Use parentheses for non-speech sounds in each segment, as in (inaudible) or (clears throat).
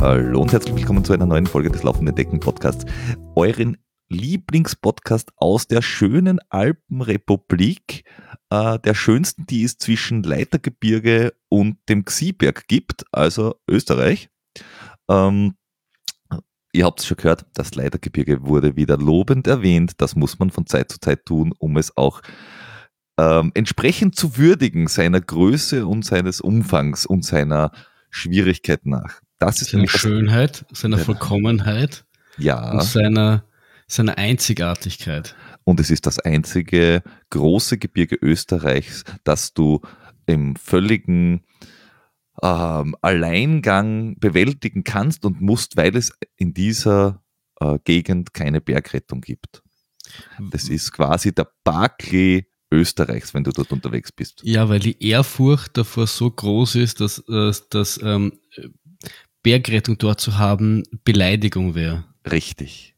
Hallo und herzlich willkommen zu einer neuen Folge des Laufenden Decken Podcasts. Euren Lieblingspodcast aus der schönen Alpenrepublik, äh, der schönsten, die es zwischen Leitergebirge und dem Xieberg gibt, also Österreich. Ähm, ihr habt es schon gehört, das Leitergebirge wurde wieder lobend erwähnt. Das muss man von Zeit zu Zeit tun, um es auch ähm, entsprechend zu würdigen seiner Größe und seines Umfangs und seiner Schwierigkeit nach. Das ist seiner Schönheit, seiner Vollkommenheit ja. und seiner, seiner Einzigartigkeit. Und es ist das einzige große Gebirge Österreichs, das du im völligen ähm, Alleingang bewältigen kannst und musst, weil es in dieser äh, Gegend keine Bergrettung gibt. Das ist quasi der Barclay Österreichs, wenn du dort unterwegs bist. Ja, weil die Ehrfurcht davor so groß ist, dass, dass, dass ähm, Bergrettung dort zu haben Beleidigung wäre. Richtig.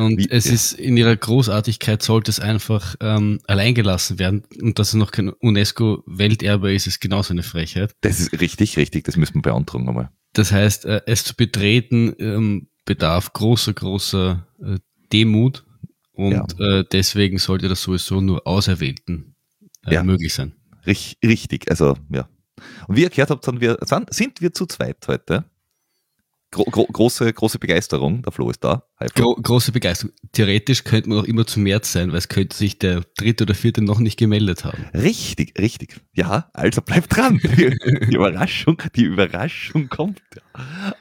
Und Wie, es ja. ist in ihrer Großartigkeit sollte es einfach ähm, allein gelassen werden und dass es noch kein UNESCO-Welterbe ist, ist genauso eine Frechheit. Das ist richtig, richtig, das müssen wir beantragen nochmal. Das heißt, äh, es zu betreten ähm, bedarf großer, großer äh, Demut und ja. äh, deswegen sollte das sowieso nur Auserwählten äh, ja. möglich sein. Richtig, also ja. Und wie ihr erklärt habt, sind wir, sind wir zu zweit heute. Gro gro große, große Begeisterung, der Flo ist da. Gro große Begeisterung. Theoretisch könnte man auch immer zu März sein, weil es könnte sich der dritte oder vierte noch nicht gemeldet haben. Richtig, richtig. Ja, also bleibt dran. Die, (laughs) die Überraschung, die Überraschung kommt.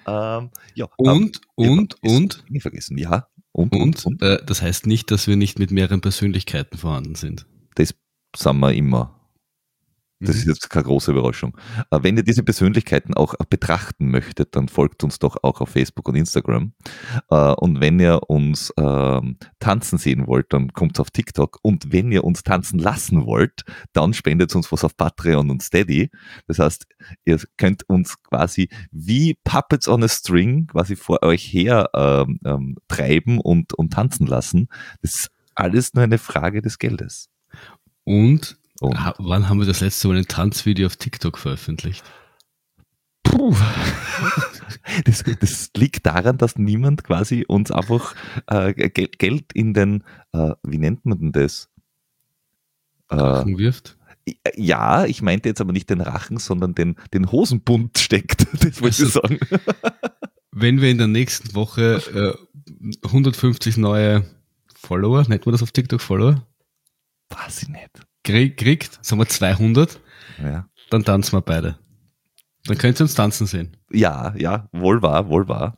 Ähm, ja, und, ähm, und, und. Vergessen, ja. Und, und, und, und. Äh, das heißt nicht, dass wir nicht mit mehreren Persönlichkeiten vorhanden sind. Das sind wir immer. Das mhm. ist jetzt keine große Überraschung. Äh, wenn ihr diese Persönlichkeiten auch betrachten möchtet, dann folgt uns doch auch auf Facebook und Instagram. Äh, und wenn ihr uns ähm, tanzen sehen wollt, dann kommt auf TikTok. Und wenn ihr uns tanzen lassen wollt, dann spendet uns was auf Patreon und Steady. Das heißt, ihr könnt uns quasi wie Puppets on a String quasi vor euch her ähm, ähm, treiben und, und tanzen lassen. Das ist alles nur eine Frage des Geldes. Und Oh. Ha wann haben wir das letzte Mal ein Tanzvideo auf TikTok veröffentlicht? Puh. (laughs) Das, das, liegt daran, dass niemand quasi uns einfach äh, Geld in den, äh, wie nennt man denn das? Äh, Rachen wirft? Ja, ich meinte jetzt aber nicht den Rachen, sondern den, den Hosenbund steckt. (laughs) Das wollte ich also, sagen. Wenn wir in der nächsten Woche 150 äh, neue Follower, nennt man das auf TikTok Follower? Weiß ich nicht kriegt, sagen wir 200, ja. dann tanzen wir beide. Dann könnt ihr uns tanzen sehen. Ja, ja, wohl wahr, wohl wahr.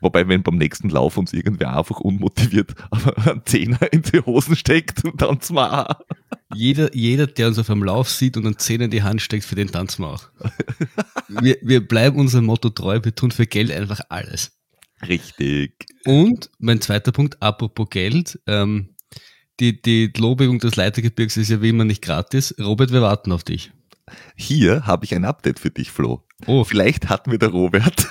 Wobei, wenn beim nächsten Lauf uns irgendwer einfach unmotiviert (laughs) einen Zehner in die Hosen steckt, dann tanzen wir auch. Jeder, jeder, der uns auf einem Lauf sieht und einen Zehner in die Hand steckt, für den tanzen wir auch. Wir, wir bleiben unserem Motto treu, wir tun für Geld einfach alles. Richtig. Und mein zweiter Punkt, apropos Geld, ähm, die, die Lobigung des Leitergebirgs ist ja wie immer nicht gratis. Robert, wir warten auf dich. Hier habe ich ein Update für dich, Flo. Oh. Vielleicht hat mir der Robert. (laughs)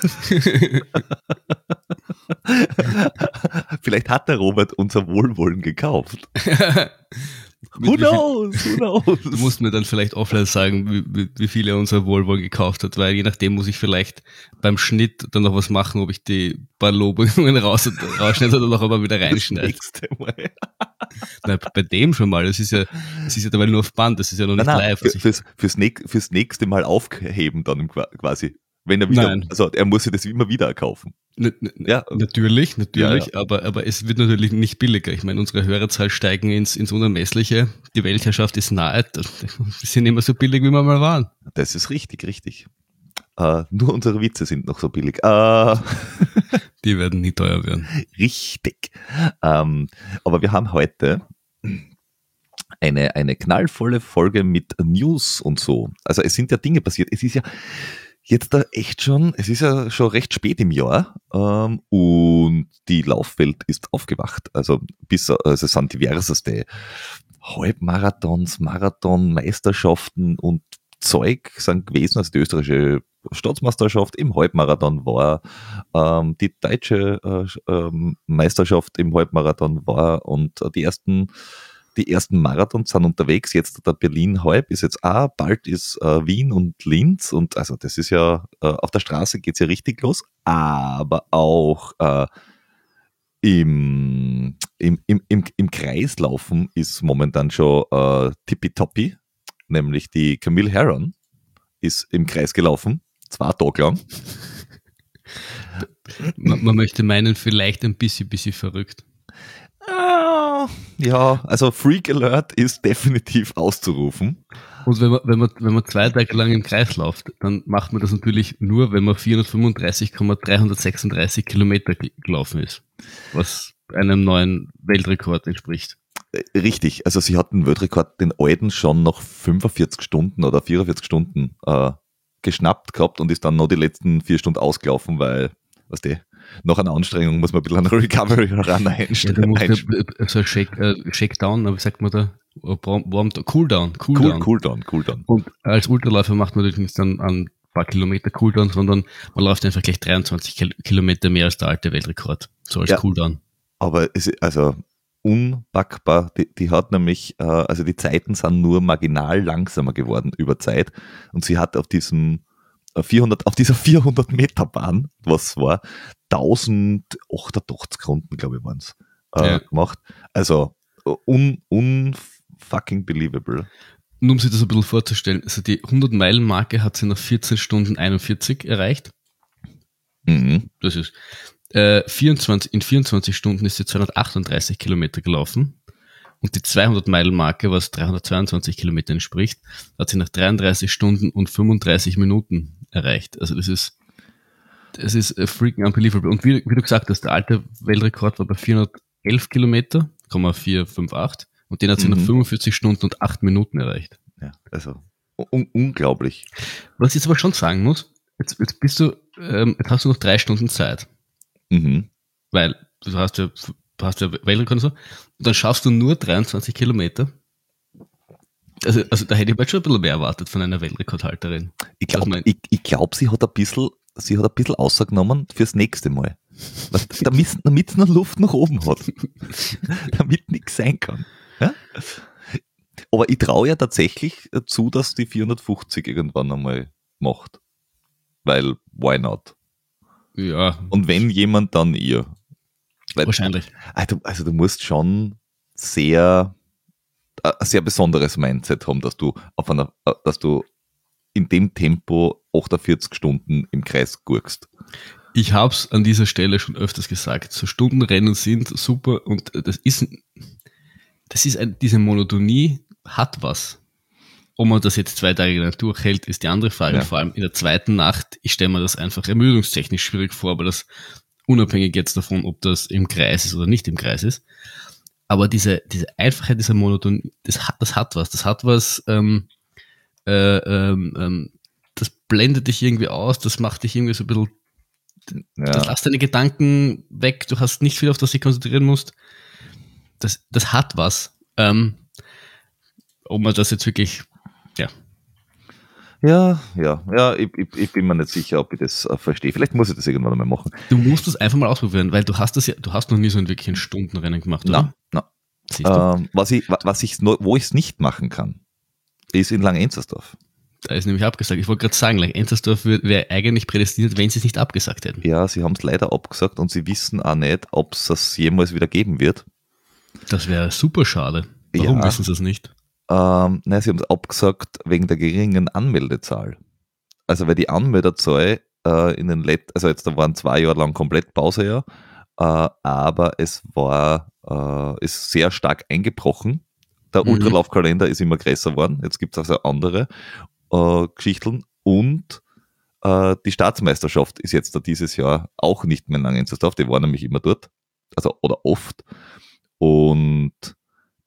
Vielleicht hat der Robert unser Wohlwollen gekauft. (laughs) Who knows? Who knows? (laughs) Du musst mir dann vielleicht offline sagen, wie, wie viel er unser Wohlwollen gekauft hat, weil je nachdem muss ich vielleicht beim Schnitt dann noch was machen, ob ich die paar Lobungen raus, rausschneide oder noch aber wieder reinschneide. Nein, bei dem schon mal. Das ist ja, das ist ja dabei nur auf Band, das ist ja noch nicht nein, nein, live. Für, fürs, fürs, fürs nächste Mal aufheben dann quasi. Wenn er wieder, Nein. also er muss sich das immer wieder kaufen. N ja. Natürlich, natürlich, ja, ja. Aber, aber es wird natürlich nicht billiger. Ich meine, unsere Hörerzahl steigen ins, ins Unermessliche. Die Weltherrschaft ist nahe. Wir (laughs) sind immer so billig, wie wir mal waren. Das ist richtig, richtig. Uh, nur unsere Witze sind noch so billig. Uh, (laughs) Die werden nie teuer werden. Richtig. Um, ähm, aber wir haben heute eine, eine knallvolle Folge mit News und so. Also es sind ja Dinge passiert. Es ist ja, jetzt da echt schon, es ist ja schon recht spät im Jahr ähm, und die Laufwelt ist aufgewacht. Also bis also es sind diverseste Halbmarathons, Marathon, Meisterschaften und Zeug sind gewesen. Also die österreichische Staatsmeisterschaft im Halbmarathon war, ähm, die deutsche äh, ähm, Meisterschaft im Halbmarathon war und äh, die ersten die ersten Marathons sind unterwegs. Jetzt der Berlin-Halb ist jetzt auch, bald ist äh, Wien und Linz und also das ist ja, äh, auf der Straße geht's ja richtig los, aber auch äh, im, im, im, im, im Kreislaufen ist momentan schon äh, tippitoppi, nämlich die Camille Heron ist im Kreis gelaufen, zwei Tage lang. Man, man möchte meinen, vielleicht ein bisschen, bisschen verrückt. Ah, ja, also Freak Alert ist definitiv auszurufen. Und wenn man, wenn man, wenn man zwei Tage lang im Kreis läuft, dann macht man das natürlich nur, wenn man 435,336 Kilometer gelaufen ist. Was einem neuen Weltrekord entspricht. Äh, richtig, also sie hatten den Weltrekord, den alten, schon noch 45 Stunden oder 44 Stunden äh, geschnappt gehabt und ist dann noch die letzten vier Stunden ausgelaufen, weil, was die, nach einer Anstrengung muss man ein bisschen an Recovery ran einstellen. Ja, so ein Shake, äh, Shakedown, wie sagt man da? Warm, Cooldown, Cooldown. Cool, Cooldown, Cooldown. Und als Ultraläufer macht man natürlich dann ein paar Kilometer Cooldown, sondern man läuft einfach gleich 23 Kilometer mehr als der alte Weltrekord. So als ja, Cooldown. Aber es, also unpackbar. Die, die hat nämlich, äh, also die Zeiten sind nur marginal langsamer geworden über Zeit. Und sie hat auf diesem 400, äh, auf dieser 400 Meter Bahn, was war, 1088 Runden, glaube ich, waren es, äh, ja. gemacht. Also un, unfucking believable. Nur um sich das ein bisschen vorzustellen, also die 100-Meilen-Marke hat sie nach 14 Stunden 41 erreicht. Mhm. Das ist äh, 24, in 24 Stunden ist sie 238 Kilometer gelaufen. Und die 200-Meilen-Marke, was 322 Kilometer entspricht, hat sie nach 33 Stunden und 35 Minuten erreicht. Also das ist, das ist freaking unbelievable. Und wie, wie du gesagt hast, der alte Weltrekord war bei 411 Kilometer, 458. Und den hat sie mhm. nach 45 Stunden und 8 Minuten erreicht. Ja, also un unglaublich. Was ich jetzt aber schon sagen muss, jetzt, jetzt bist du, ähm, jetzt hast du noch drei Stunden Zeit. Mhm. Weil du hast ja, du hast ja Weltrekord und so. Und dann schaffst du nur 23 Kilometer. Also, also da hätte ich bald schon ein bisschen mehr erwartet von einer Weltrekordhalterin. Ich glaube, ich, ich glaub, sie hat ein bisschen, sie hat ein bisschen ausgenommen fürs nächste Mal. damit, damit es noch Luft nach oben hat. (laughs) damit nichts sein kann. Ja? Aber ich traue ja tatsächlich zu, dass die 450 irgendwann einmal macht. Weil, why not? Ja. Und wenn jemand, dann ihr. Weil, Wahrscheinlich. Also, also du musst schon sehr, äh, ein sehr besonderes Mindset haben, dass du auf einer, äh, dass du in dem Tempo 48 Stunden im Kreis gurkst. Ich habe es an dieser Stelle schon öfters gesagt. So Stundenrennen sind super und das ist, das ist ein, diese Monotonie hat was. Ob man das jetzt zwei Tage lang durchhält, ist die andere Frage. Ja. Vor allem in der zweiten Nacht, ich stelle mir das einfach ermüdungstechnisch schwierig vor, aber das unabhängig jetzt davon, ob das im Kreis ist oder nicht im Kreis ist. Aber diese, diese Einfachheit dieser Monotonie, das hat, das hat was. Das hat was, ähm, äh, ähm, ähm, das blendet dich irgendwie aus, das macht dich irgendwie so ein bisschen, ja. das lässt deine Gedanken weg, du hast nicht viel, auf das du dich konzentrieren musst. Das, das hat was. Ähm, ob man das jetzt wirklich ja. Ja, ja, ja, ich, ich, ich, bin mir nicht sicher, ob ich das äh, verstehe. Vielleicht muss ich das irgendwann mal machen. Du musst das einfach mal ausprobieren, weil du hast das ja, du hast noch nie so ein wirklich Stundenrennen gemacht, oder? Na, na. Ähm, was ich, was ich, wo ich es nicht machen kann, ist in Lang-Enzersdorf. Da ist nämlich abgesagt. Ich wollte gerade sagen, Lang-Enzersdorf wäre eigentlich prädestiniert, wenn sie es nicht abgesagt hätten. Ja, sie haben es leider abgesagt und sie wissen auch nicht, ob es das jemals wieder geben wird. Das wäre super schade. Warum ja. wissen sie es nicht? Ähm, nein, sie haben es abgesagt wegen der geringen Anmeldezahl. Also weil die Anmelderzahl äh, in den letzten, also jetzt da waren zwei Jahre lang komplett Pause ja, äh, aber es war, äh, ist sehr stark eingebrochen. Der mhm. Ultralaufkalender ist immer größer geworden. Jetzt gibt es also andere äh, Geschichten und äh, die Staatsmeisterschaft ist jetzt da dieses Jahr auch nicht mehr lange in Inzersdorf. Die war nämlich immer dort, also oder oft. Und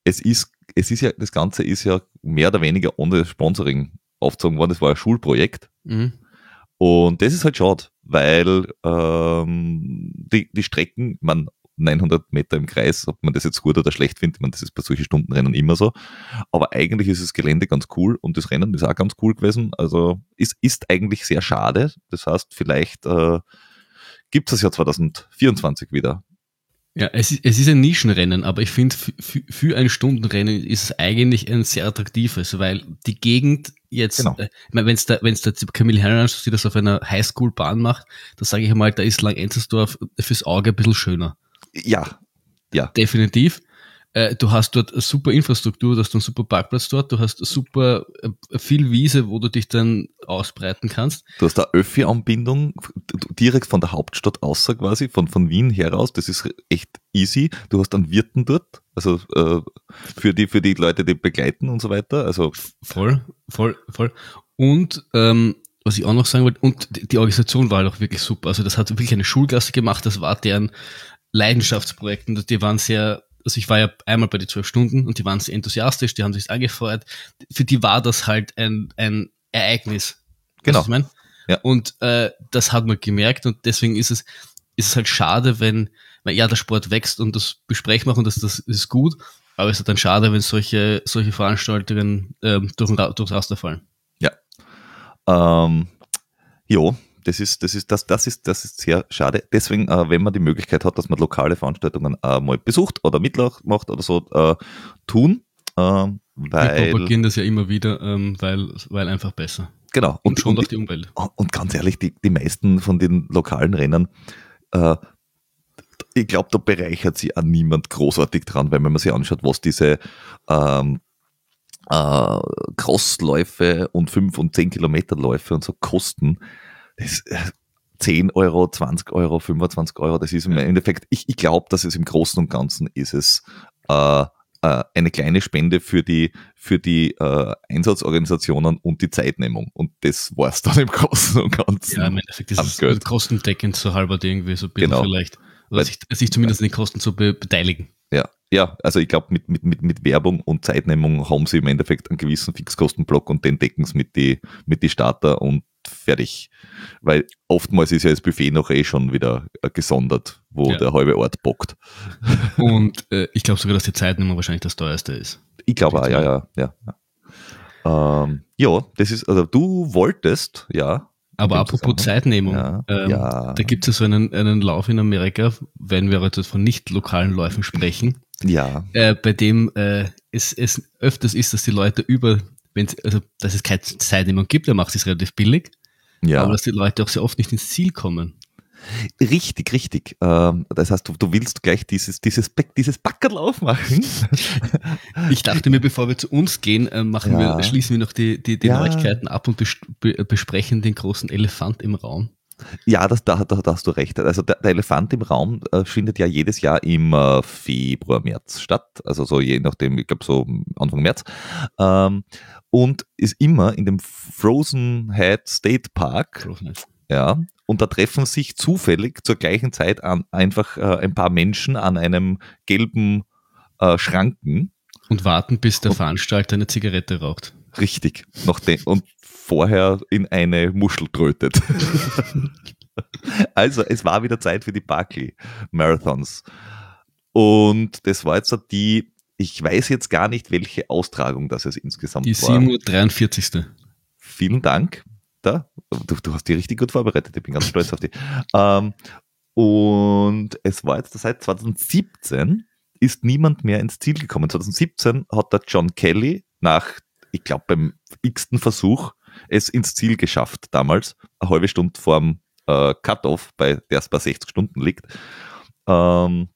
es ist es ist ja, das Ganze ist ja mehr oder weniger ohne Sponsoring aufgezogen worden. Das war ein Schulprojekt. Mhm. Und das ist halt schade, weil ähm, die, die Strecken, man 900 Meter im Kreis, ob man das jetzt gut oder schlecht findet, man das ist bei solchen Stundenrennen immer so. Aber eigentlich ist das Gelände ganz cool und das Rennen ist auch ganz cool gewesen. Also ist, ist eigentlich sehr schade. Das heißt, vielleicht äh, gibt es das Jahr 2024 wieder. Ja, es ist, es ist ein Nischenrennen, aber ich finde, für ein Stundenrennen ist es eigentlich ein sehr attraktives, weil die Gegend jetzt, genau. äh, wenn es da, wenn es da Camille Herrens, die das auf einer Highschool-Bahn macht, da sage ich mal, da ist Lang Enzersdorf fürs Auge ein bisschen schöner. Ja, ja. Definitiv. Äh, du hast dort super Infrastruktur, du hast einen super Parkplatz dort, du hast super äh, viel Wiese, wo du dich dann ausbreiten kannst. Du hast eine Öffi-Anbindung direkt von der Hauptstadt außer quasi, von, von Wien heraus, das ist echt easy. Du hast einen Wirten dort, also äh, für, die, für die Leute, die begleiten und so weiter. Also voll, voll, voll. Und ähm, was ich auch noch sagen wollte, und die Organisation war halt auch wirklich super. Also das hat wirklich eine Schulklasse gemacht, das war deren Leidenschaftsprojekt und die waren sehr also ich war ja einmal bei den zwölf Stunden und die waren sehr enthusiastisch, die haben sich angefeuert. Für die war das halt ein, ein Ereignis. Genau. Ich mein? ja. Und äh, das hat man gemerkt und deswegen ist es, ist es halt schade, wenn, weil ja, der Sport wächst und das besprechen wir und das, das ist gut, aber es ist dann schade, wenn solche, solche Veranstaltungen ähm, durch, durchs Raster fallen. Ja. Ähm, jo, das ist, das ist, das, das ist, das ist sehr schade. Deswegen, äh, wenn man die Möglichkeit hat, dass man lokale Veranstaltungen äh, mal besucht oder mitmacht oder so, äh, tun. Äh, weil, Wir propagieren das ja immer wieder, ähm, weil, weil einfach besser. Genau. Und, und schon durch die Umwelt. Und ganz ehrlich, die, die meisten von den lokalen Rennen, äh, ich glaube, da bereichert sich auch niemand großartig dran, weil wenn man sich anschaut, was diese ähm, äh, Crossläufe und 5 und 10 Kilometerläufe und so kosten, das, 10 äh, Euro, 20 Euro, 25 Euro, das ist im Endeffekt, ich, ich glaube, dass es im Großen und Ganzen ist es äh, äh, eine kleine Spende für die, für die äh, Einsatzorganisationen und die Zeitnehmung. Und das war es dann im (laughs) Großen und Ganzen. Ja, im Endeffekt ist es kostendeckend so halber irgendwie so ein bisschen genau. vielleicht. Oder sich, sich zumindest an den Kosten zu be beteiligen. Ja, ja, also ich glaube, mit, mit, mit, mit Werbung und Zeitnehmung haben sie im Endeffekt einen gewissen Fixkostenblock und den decken sie mit die, mit die Starter und fertig. Weil oftmals ist ja das Buffet noch eh schon wieder äh, gesondert, wo ja. der halbe Ort bockt. (laughs) Und äh, ich glaube sogar, dass die Zeitnehmung wahrscheinlich das teuerste ist. Ich glaube auch, ja, ja, ja. Ja. Ähm, ja, das ist, also du wolltest, ja. Aber apropos Zeitnehmung, ja, ähm, ja. da gibt es ja so einen, einen Lauf in Amerika, wenn wir heute von nicht lokalen Läufen sprechen, ja. Äh, bei dem äh, es, es öfters ist, dass die Leute über, wenn also dass es keine Zeitnehmung gibt, der macht es relativ billig, ja. aber dass die Leute auch sehr oft nicht ins Ziel kommen. Richtig, richtig. Ähm, das heißt, du, du willst gleich dieses, dieses, dieses Backerl aufmachen. (laughs) Ich dachte mir, bevor wir zu uns gehen, äh, machen ja. wir, schließen wir noch die, die, die ja. Neuigkeiten ab und besprechen den großen Elefant im Raum. Ja, das, da, da, da hast du recht. Also der, der Elefant im Raum äh, findet ja jedes Jahr im äh, Februar, März statt. Also so je nachdem, ich glaube so Anfang März. Ähm, und ist immer in dem Frozen Head State Park. Frozen. Ja, und da treffen sich zufällig zur gleichen Zeit an, einfach äh, ein paar Menschen an einem gelben äh, Schranken. Und warten, bis der und, Veranstalter eine Zigarette raucht. Richtig. Noch den, und vorher in eine Muschel trötet. (laughs) also es war wieder Zeit für die Barclay Marathons. Und das war jetzt die, ich weiß jetzt gar nicht, welche Austragung das es insgesamt die war. Die 743. Vielen Dank. Da, du, du, hast die richtig gut vorbereitet, ich bin ganz stolz auf dich. Ähm, und es war jetzt seit 2017 ist niemand mehr ins Ziel gekommen. 2017 hat der John Kelly nach, ich glaube, beim x-ten Versuch es ins Ziel geschafft damals, eine halbe Stunde vorm äh, Cut-Off, bei der es bei 60 Stunden liegt. Ähm,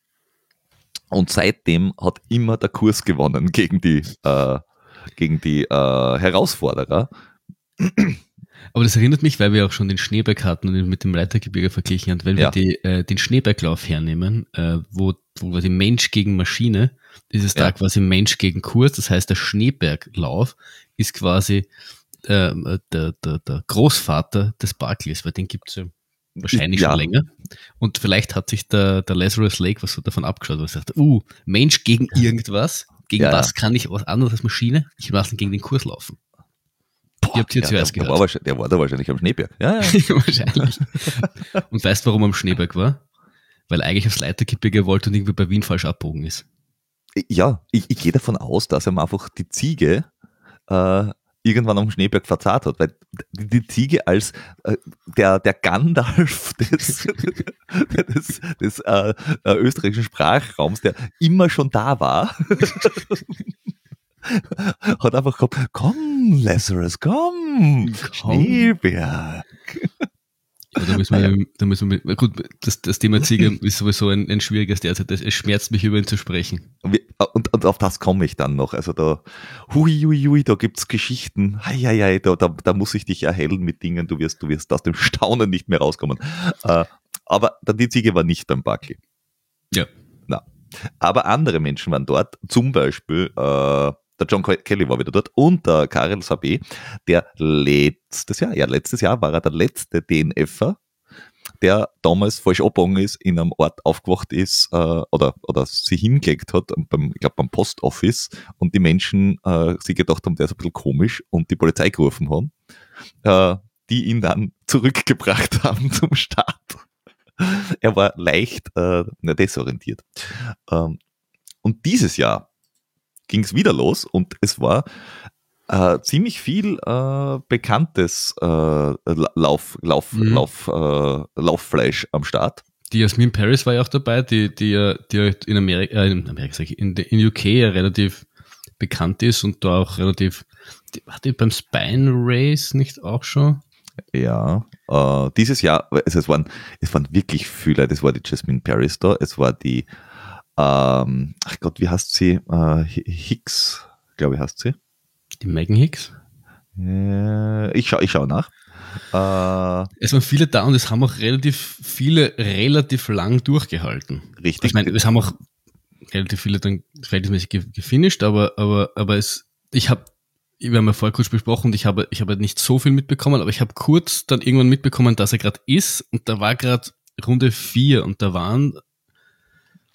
und seitdem hat immer der Kurs gewonnen (laughs) gegen die, äh, gegen die äh, Herausforderer. Aber das erinnert mich, weil wir auch schon den Schneeberg hatten und ihn mit dem Leitergebirge verglichen haben, wenn ja. wir die, äh, den Schneeberglauf hernehmen, äh, wo, wo quasi Mensch gegen Maschine, dieses ja. da quasi Mensch gegen Kurs, das heißt der Schneeberglauf ist quasi äh, der, der, der Großvater des Barclays, weil den gibt es ja wahrscheinlich ja. schon länger. Und vielleicht hat sich der, der Lazarus Lake was so davon abgeschaut, weil er sagt, uh, Mensch gegen irgendwas, gegen ja, was kann ich was anderes als Maschine? Ich lasse ihn gegen den Kurs laufen. Boah, Ihr habt hier ja, zuerst der, gehört. War, der war da wahrscheinlich am Schneeberg. Ja, ja. (laughs) wahrscheinlich. Und weißt du, warum er am Schneeberg war? Weil er eigentlich aufs Leitergebirge wollte und irgendwie bei Wien falsch abbogen ist. Ja, ich, ich gehe davon aus, dass er einfach die Ziege äh, irgendwann am Schneeberg verzahrt hat, weil die, Ziege als äh, der, der Gandalf (laughs) des, des, des äh, äh, österreichischen Sprachraums, der immer schon da war, (laughs) hat einfach gesagt, komm, Lazarus, komm, komm. Schneeberg. Aber da müssen wir, ja. da müssen wir gut, das, das Thema Ziege (clears throat) ist sowieso ein, ein schwieriges derzeit. Es schmerzt mich, über ihn zu sprechen. Und, und auf das komme ich dann noch. Also da, hui, hui, hui, da gibt's Geschichten. Hei, hei, hei, da, da, da muss ich dich erhellen mit Dingen. Du wirst, du wirst aus dem Staunen nicht mehr rauskommen. Äh, aber die Ziege war nicht beim Buckley. Ja. Na. Aber andere Menschen waren dort. Zum Beispiel, äh, der John Kelly war wieder dort und der Karel Sabé, der letztes Jahr, ja, letztes Jahr war er der letzte DNFer, der damals falsch abgegangen ist, in einem Ort aufgewacht ist äh, oder, oder sie hingelegt hat, beim, ich glaube beim Postoffice und die Menschen äh, sich gedacht haben, der ist ein bisschen komisch und die Polizei gerufen haben, äh, die ihn dann (laughs) zurückgebracht haben zum Start. er war leicht äh, desorientiert. Ähm, und dieses Jahr ging es wieder los und es war äh, ziemlich viel äh, bekanntes äh, Lauf, Lauf, mhm. Lauf, äh, Lauffleisch am Start. Die Jasmin Paris war ja auch dabei, die, die, die in Amerika, äh, in Amerika in, in UK ja relativ bekannt ist und da auch relativ, die, war die beim Spine Race nicht auch schon? Ja, äh, dieses Jahr, also es waren, es waren wirklich viele, das war die Jasmine Paris da, es war die ähm, ach Gott, wie heißt sie? Äh, Hicks, glaube ich, heißt sie. Die Megan Hicks? Äh, ich schaue ich schau nach. Äh, es waren viele da und es haben auch relativ viele relativ lang durchgehalten. Richtig. Ich meine, es haben auch relativ viele dann verhältnismäßig gefinisht, aber, aber, aber es, ich habe, wir haben ja vorher kurz besprochen und ich habe, ich habe nicht so viel mitbekommen, aber ich habe kurz dann irgendwann mitbekommen, dass er gerade ist und da war gerade Runde 4 und da waren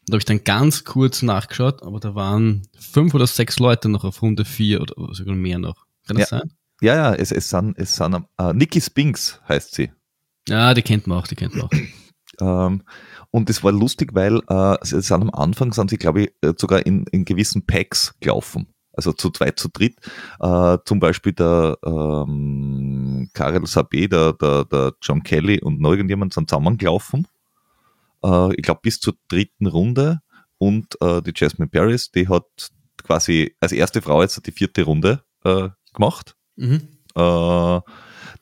da habe ich dann ganz kurz nachgeschaut, aber da waren fünf oder sechs Leute noch auf Runde vier oder sogar mehr noch. Kann das ja. sein? Ja, ja, es, es sind, es sind uh, Nikki Spinks heißt sie. Ja, die kennt man auch, die kennt man auch. (clears throat) ähm, und es war lustig, weil äh, sie sind am Anfang sind sie, glaube ich, äh, sogar in, in gewissen Packs gelaufen. Also zu zweit, zu dritt. Äh, zum Beispiel der ähm, Karel Sabé, der, der, der John Kelly und noch irgendjemand sind zusammengelaufen äh, ich glaube, bis zur dritten Runde. Und äh, die Jasmine Paris, die hat quasi als erste Frau jetzt die vierte Runde äh, gemacht. Mhm. Äh,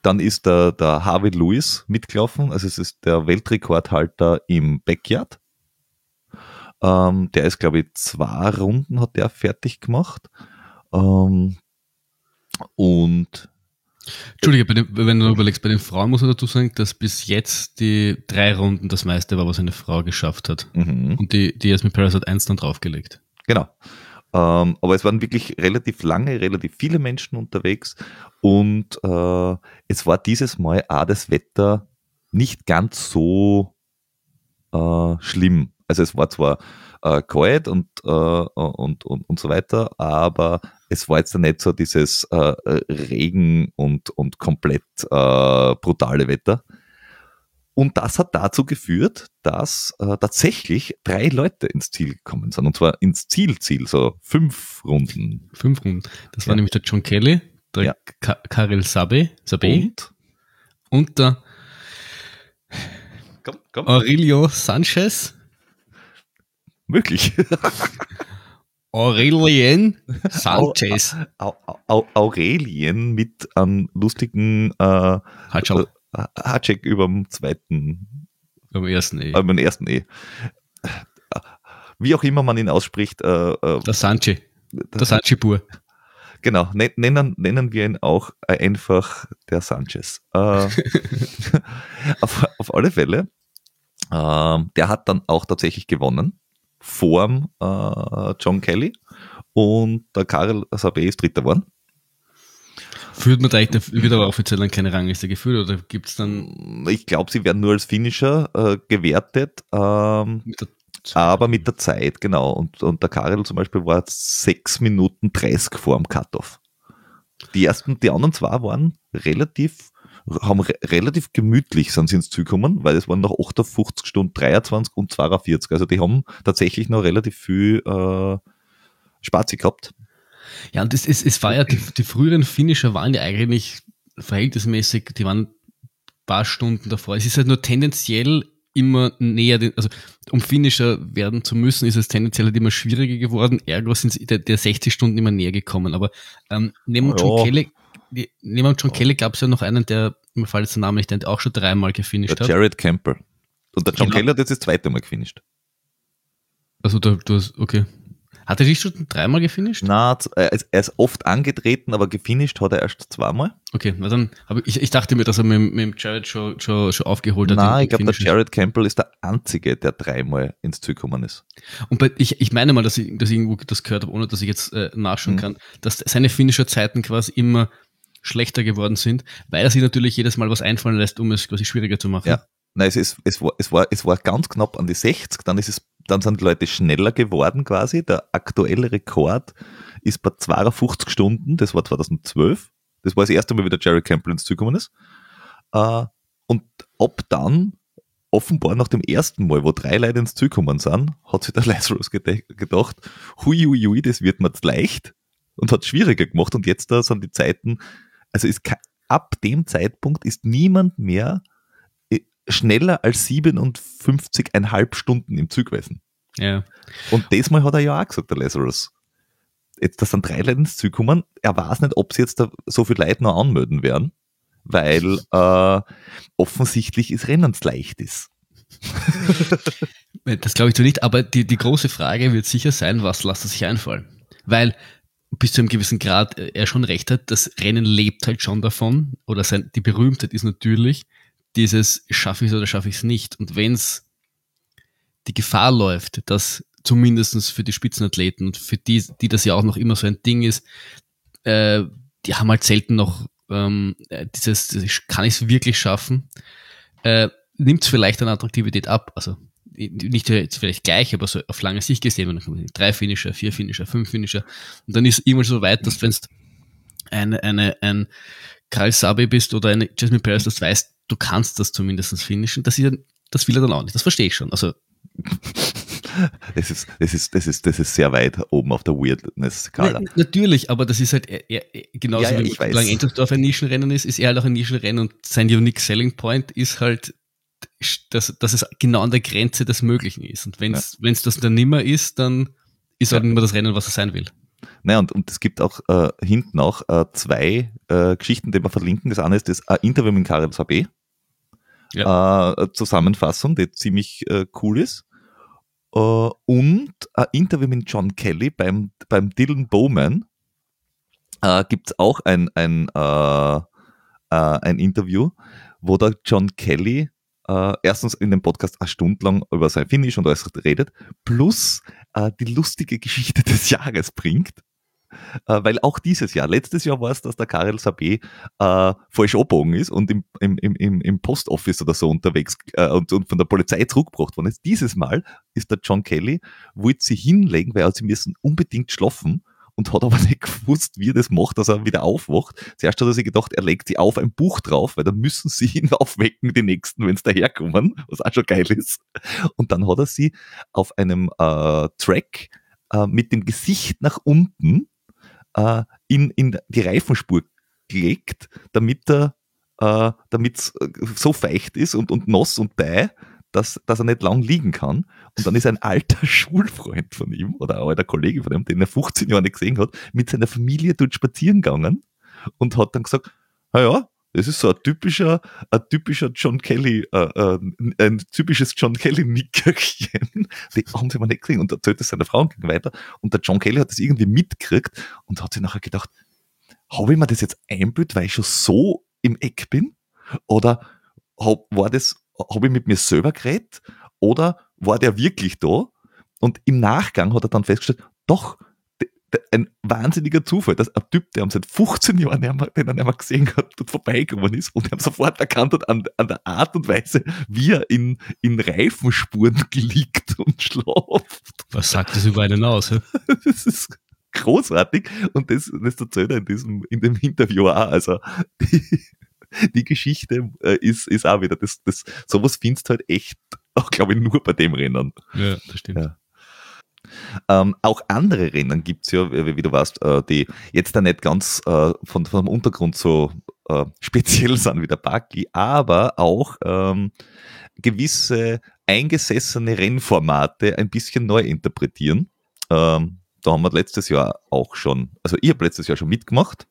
dann ist der, der Harvey Lewis mitgelaufen, also es ist der Weltrekordhalter im Backyard. Ähm, der ist, glaube ich, zwei Runden hat der fertig gemacht. Ähm, und Entschuldige, den, wenn du überlegst, bei den Frauen muss man dazu sagen, dass bis jetzt die drei Runden das meiste war, was eine Frau geschafft hat. Mhm. Und die, die Jasmine Paris hat eins dann draufgelegt. Genau. Ähm, aber es waren wirklich relativ lange, relativ viele Menschen unterwegs und äh, es war dieses Mal auch das Wetter nicht ganz so äh, schlimm. Also es war zwar äh, kalt und, äh, und, und, und so weiter, aber es war jetzt nicht so dieses äh, Regen und, und komplett äh, brutale Wetter. Und das hat dazu geführt, dass äh, tatsächlich drei Leute ins Ziel gekommen sind. Und zwar ins Zielziel, so fünf Runden. Fünf Runden. Das ja. war nämlich der John Kelly, der ja. Ka Karel Sabe, Sabe und? und der komm, komm. Aurelio Sanchez. Möglich. (laughs) Aurelien Sanchez. Aurelien mit einem lustigen äh, Hatschek über dem zweiten. Beim ersten E. Äh, beim ersten E. Wie auch immer man ihn ausspricht. Äh, äh, der Sanche. Der Sanche pur. Genau, nennen, nennen wir ihn auch einfach der Sanchez. Äh, (laughs) (laughs) auf, auf alle Fälle, äh, der hat dann auch tatsächlich gewonnen vorm äh, John Kelly und der Karel Sabé ist Dritter geworden. Führt man da echt, wird aber offiziell dann keine Rangliste geführt oder gibt es dann? Ich glaube, sie werden nur als Finisher äh, gewertet, ähm, mit aber mit der Zeit, genau. Und, und der Karel zum Beispiel war 6 Minuten 30 vor dem Cut-Off. Die ersten, die anderen zwei waren relativ haben re relativ gemütlich sind sie ins Ziel gekommen, weil es waren noch 58 Stunden 23 und 42. Also die haben tatsächlich noch relativ viel äh, Spaß gehabt. Ja, und es, es, es war ja, die, die früheren Finisher waren ja eigentlich verhältnismäßig, die waren paar Stunden davor. Es ist halt nur tendenziell immer näher, also um Finisher werden zu müssen, ist es tendenziell halt immer schwieriger geworden. Ergo sind der, der 60 Stunden immer näher gekommen. Aber ähm, neben oh, John ja. Kelly, neben John oh. Kelly gab es ja noch einen, der, mir fällt jetzt der Name nicht, der auch schon dreimal gefinisht der hat. Jared Campbell. Und der John genau. Kelly hat jetzt das zweite Mal gefinisht. Also du, du hast, okay. Hat er dich schon dreimal gefinisht? Na, er ist oft angetreten, aber gefinisht hat er erst zweimal. Okay, na dann, aber ich, ich dachte mir, dass er mit, mit Jared schon, schon, schon aufgeholt hat. Nein, ich glaube, der Jared Campbell ist der Einzige, der dreimal ins Ziel gekommen ist. Und bei, ich, ich meine mal, dass ich, dass ich irgendwo das gehört habe, ohne dass ich jetzt äh, nachschauen mhm. kann, dass seine Finisher-Zeiten quasi immer schlechter geworden sind, weil er sich natürlich jedes Mal was einfallen lässt, um es quasi schwieriger zu machen. Ja. Nein, es, ist, es, war, es, war, es war ganz knapp an die 60, dann ist es dann sind die Leute schneller geworden quasi. Der aktuelle Rekord ist bei 52 Stunden, das war 2012. Das war das erste Mal, wie der Jerry Campbell ins Ziel gekommen ist. Äh, und ab dann, offenbar nach dem ersten Mal, wo drei Leute ins Ziel gekommen sind, hat sich der Lazarus gedacht, hui, hui, hui, das wird mir zu leicht und hat es schwieriger gemacht. Und jetzt da sind die Zeiten, also ist ab dem Zeitpunkt ist niemand mehr schneller als 57,5 Stunden im Zug gewesen. Ja. Und diesmal hat er ja auch gesagt, der Lazarus. Jetzt, da sind drei Leute ins Zug gekommen. Er weiß nicht, ob sie jetzt da so viele Leute noch anmelden werden, weil äh, offensichtlich ist Rennen leicht ist. (laughs) das glaube ich so nicht, aber die, die große Frage wird sicher sein, was lässt er sich einfallen? Weil bis zu einem gewissen Grad äh, er schon recht hat, das Rennen lebt halt schon davon, oder sein, die Berühmtheit ist natürlich, dieses schaffe ich es oder schaffe ich es nicht. Und wenn es die Gefahr läuft, dass zumindestens für die Spitzenathleten und für die, die das ja auch noch immer so ein Ding ist, äh, die haben halt selten noch ähm, dieses, dieses kann ich es wirklich schaffen, äh, nimmt es vielleicht an Attraktivität ab. Also nicht jetzt vielleicht gleich, aber so auf lange Sicht gesehen, man drei Finisher, vier Finisher, fünf Finisher und dann ist es irgendwann so weit, dass wenn es eine, eine, ein Karl Sabe bist oder eine Jasmine Paris, das weißt, du kannst das zumindest finishen. Das, ist, das will er dann auch nicht. Das verstehe ich schon. Also (laughs) das ist, das ist, das ist, das ist sehr weit oben auf der Weirdness-Skala. Na, natürlich, aber das ist halt er, er, genauso ja, ja, wie Langentersdorf ein Nischenrennen ist, ist er halt auch ein Nischenrennen und sein Unique Selling Point ist halt, dass, dass es genau an der Grenze des Möglichen ist. Und wenn es ja. das dann nimmer ist, dann ist halt ja. nicht mehr das Rennen, was er sein will. Naja, und, und es gibt auch äh, hinten auch äh, zwei äh, Geschichten, die wir verlinken. Das eine ist das äh, Interview mit Karel Sabé. Ja. Äh, Zusammenfassung, die ziemlich äh, cool ist. Äh, und ein Interview mit John Kelly beim, beim Dylan Bowman. Äh, gibt es auch ein, ein, äh, äh, ein Interview, wo der John Kelly äh, erstens in dem Podcast eine Stunde lang über sein Finish und alles redet, plus äh, die lustige Geschichte (laughs) des Jahres bringt. Äh, weil auch dieses Jahr, letztes Jahr war es, dass der Karel Sabé äh, falsch abgebogen ist und im, im, im, im Postoffice oder so unterwegs äh, und, und von der Polizei zurückgebracht worden ist. Dieses Mal ist der John Kelly, wollte sie hinlegen, weil sie müssen unbedingt schlafen und hat aber (laughs) nicht gewusst, wie er das macht, dass er wieder aufwacht. Zuerst hat er sich gedacht, er legt sie auf ein Buch drauf, weil dann müssen sie (laughs) ihn aufwecken, die Nächsten, wenn sie daherkommen, was auch schon geil ist. Und dann hat er sie auf einem äh, Track äh, mit dem Gesicht nach unten äh, in, in die Reifenspur gelegt, damit äh, es äh, so feucht ist und, und nass und bei, dass, dass er nicht lang liegen kann. Und dann ist ein alter (laughs) Schulfreund von ihm oder ein alter Kollege von ihm, den er 15 Jahre nicht gesehen hat, mit seiner Familie dort spazieren gegangen und hat dann gesagt, naja, das ist so ein typischer, ein typischer John Kelly, äh, äh, ein typisches John Kelly-Nickerchen. (laughs) Die haben sie mal nicht gesehen und erzählt es seiner Frau und ging weiter. Und der John Kelly hat das irgendwie mitgekriegt und hat sich nachher gedacht, habe ich mir das jetzt einbildet, weil ich schon so im Eck bin? Oder hab, war das, habe ich mit mir selber geredet? Oder war der wirklich da? Und im Nachgang hat er dann festgestellt, doch, ein wahnsinniger Zufall, dass ein Typ, der seit 15 Jahren, den er nicht mehr gesehen hat, dort vorbeigekommen ist und er sofort erkannt hat an, an, der Art und Weise, wie er in, in Reifenspuren (laughs) liegt und schlaft. Was sagt das über einen aus? He? (laughs) Das ist großartig und das, das erzählt er in, diesem, in dem Interview auch. Also die, (laughs) (laughs) die Geschichte äh, ist, ist auch wieder, das, das, sowas findest du halt echt, (laughs) auch glaube ich, nur bei dem Rennen. Ja, das stimmt. Ja. Ähm, auch andere Rennen gibt es ja, wie, wie, du weißt, äh, die jetzt da nicht ganz äh, von, vom Untergrund so äh, speziell (laughs) sind wie der Bucky, aber auch ähm, gewisse eingesessene Rennformate ein bisschen neu interpretieren. Ähm, da haben wir letztes Jahr auch schon, also ich habe letztes Jahr schon mitgemacht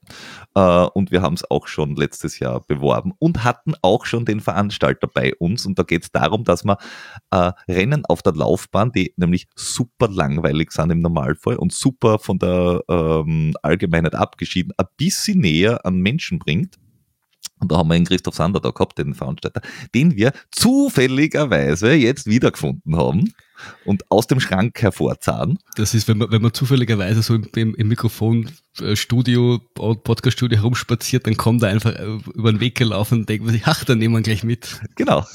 äh, und wir haben es auch schon letztes Jahr beworben und hatten auch schon den Veranstalter bei uns. Und da geht es darum, dass wir äh, Rennen auf der Laufbahn, die nämlich super langweilig sind im Normalfall und super von der ähm, Allgemeinheit abgeschieden, ein bisschen näher an Menschen bringt. Und da haben wir den Christoph Sander da gehabt, den Veranstalter, den wir zufälligerweise jetzt wiedergefunden haben und aus dem Schrank hervorzahlen. Das ist, wenn man, wenn man zufälligerweise so im, im, im Mikrofonstudio, Podcaststudio herumspaziert, dann kommt er einfach äh, über den Weg gelaufen und denkt sich, ach, dann nehmen wir ihn gleich mit. Genau. (laughs)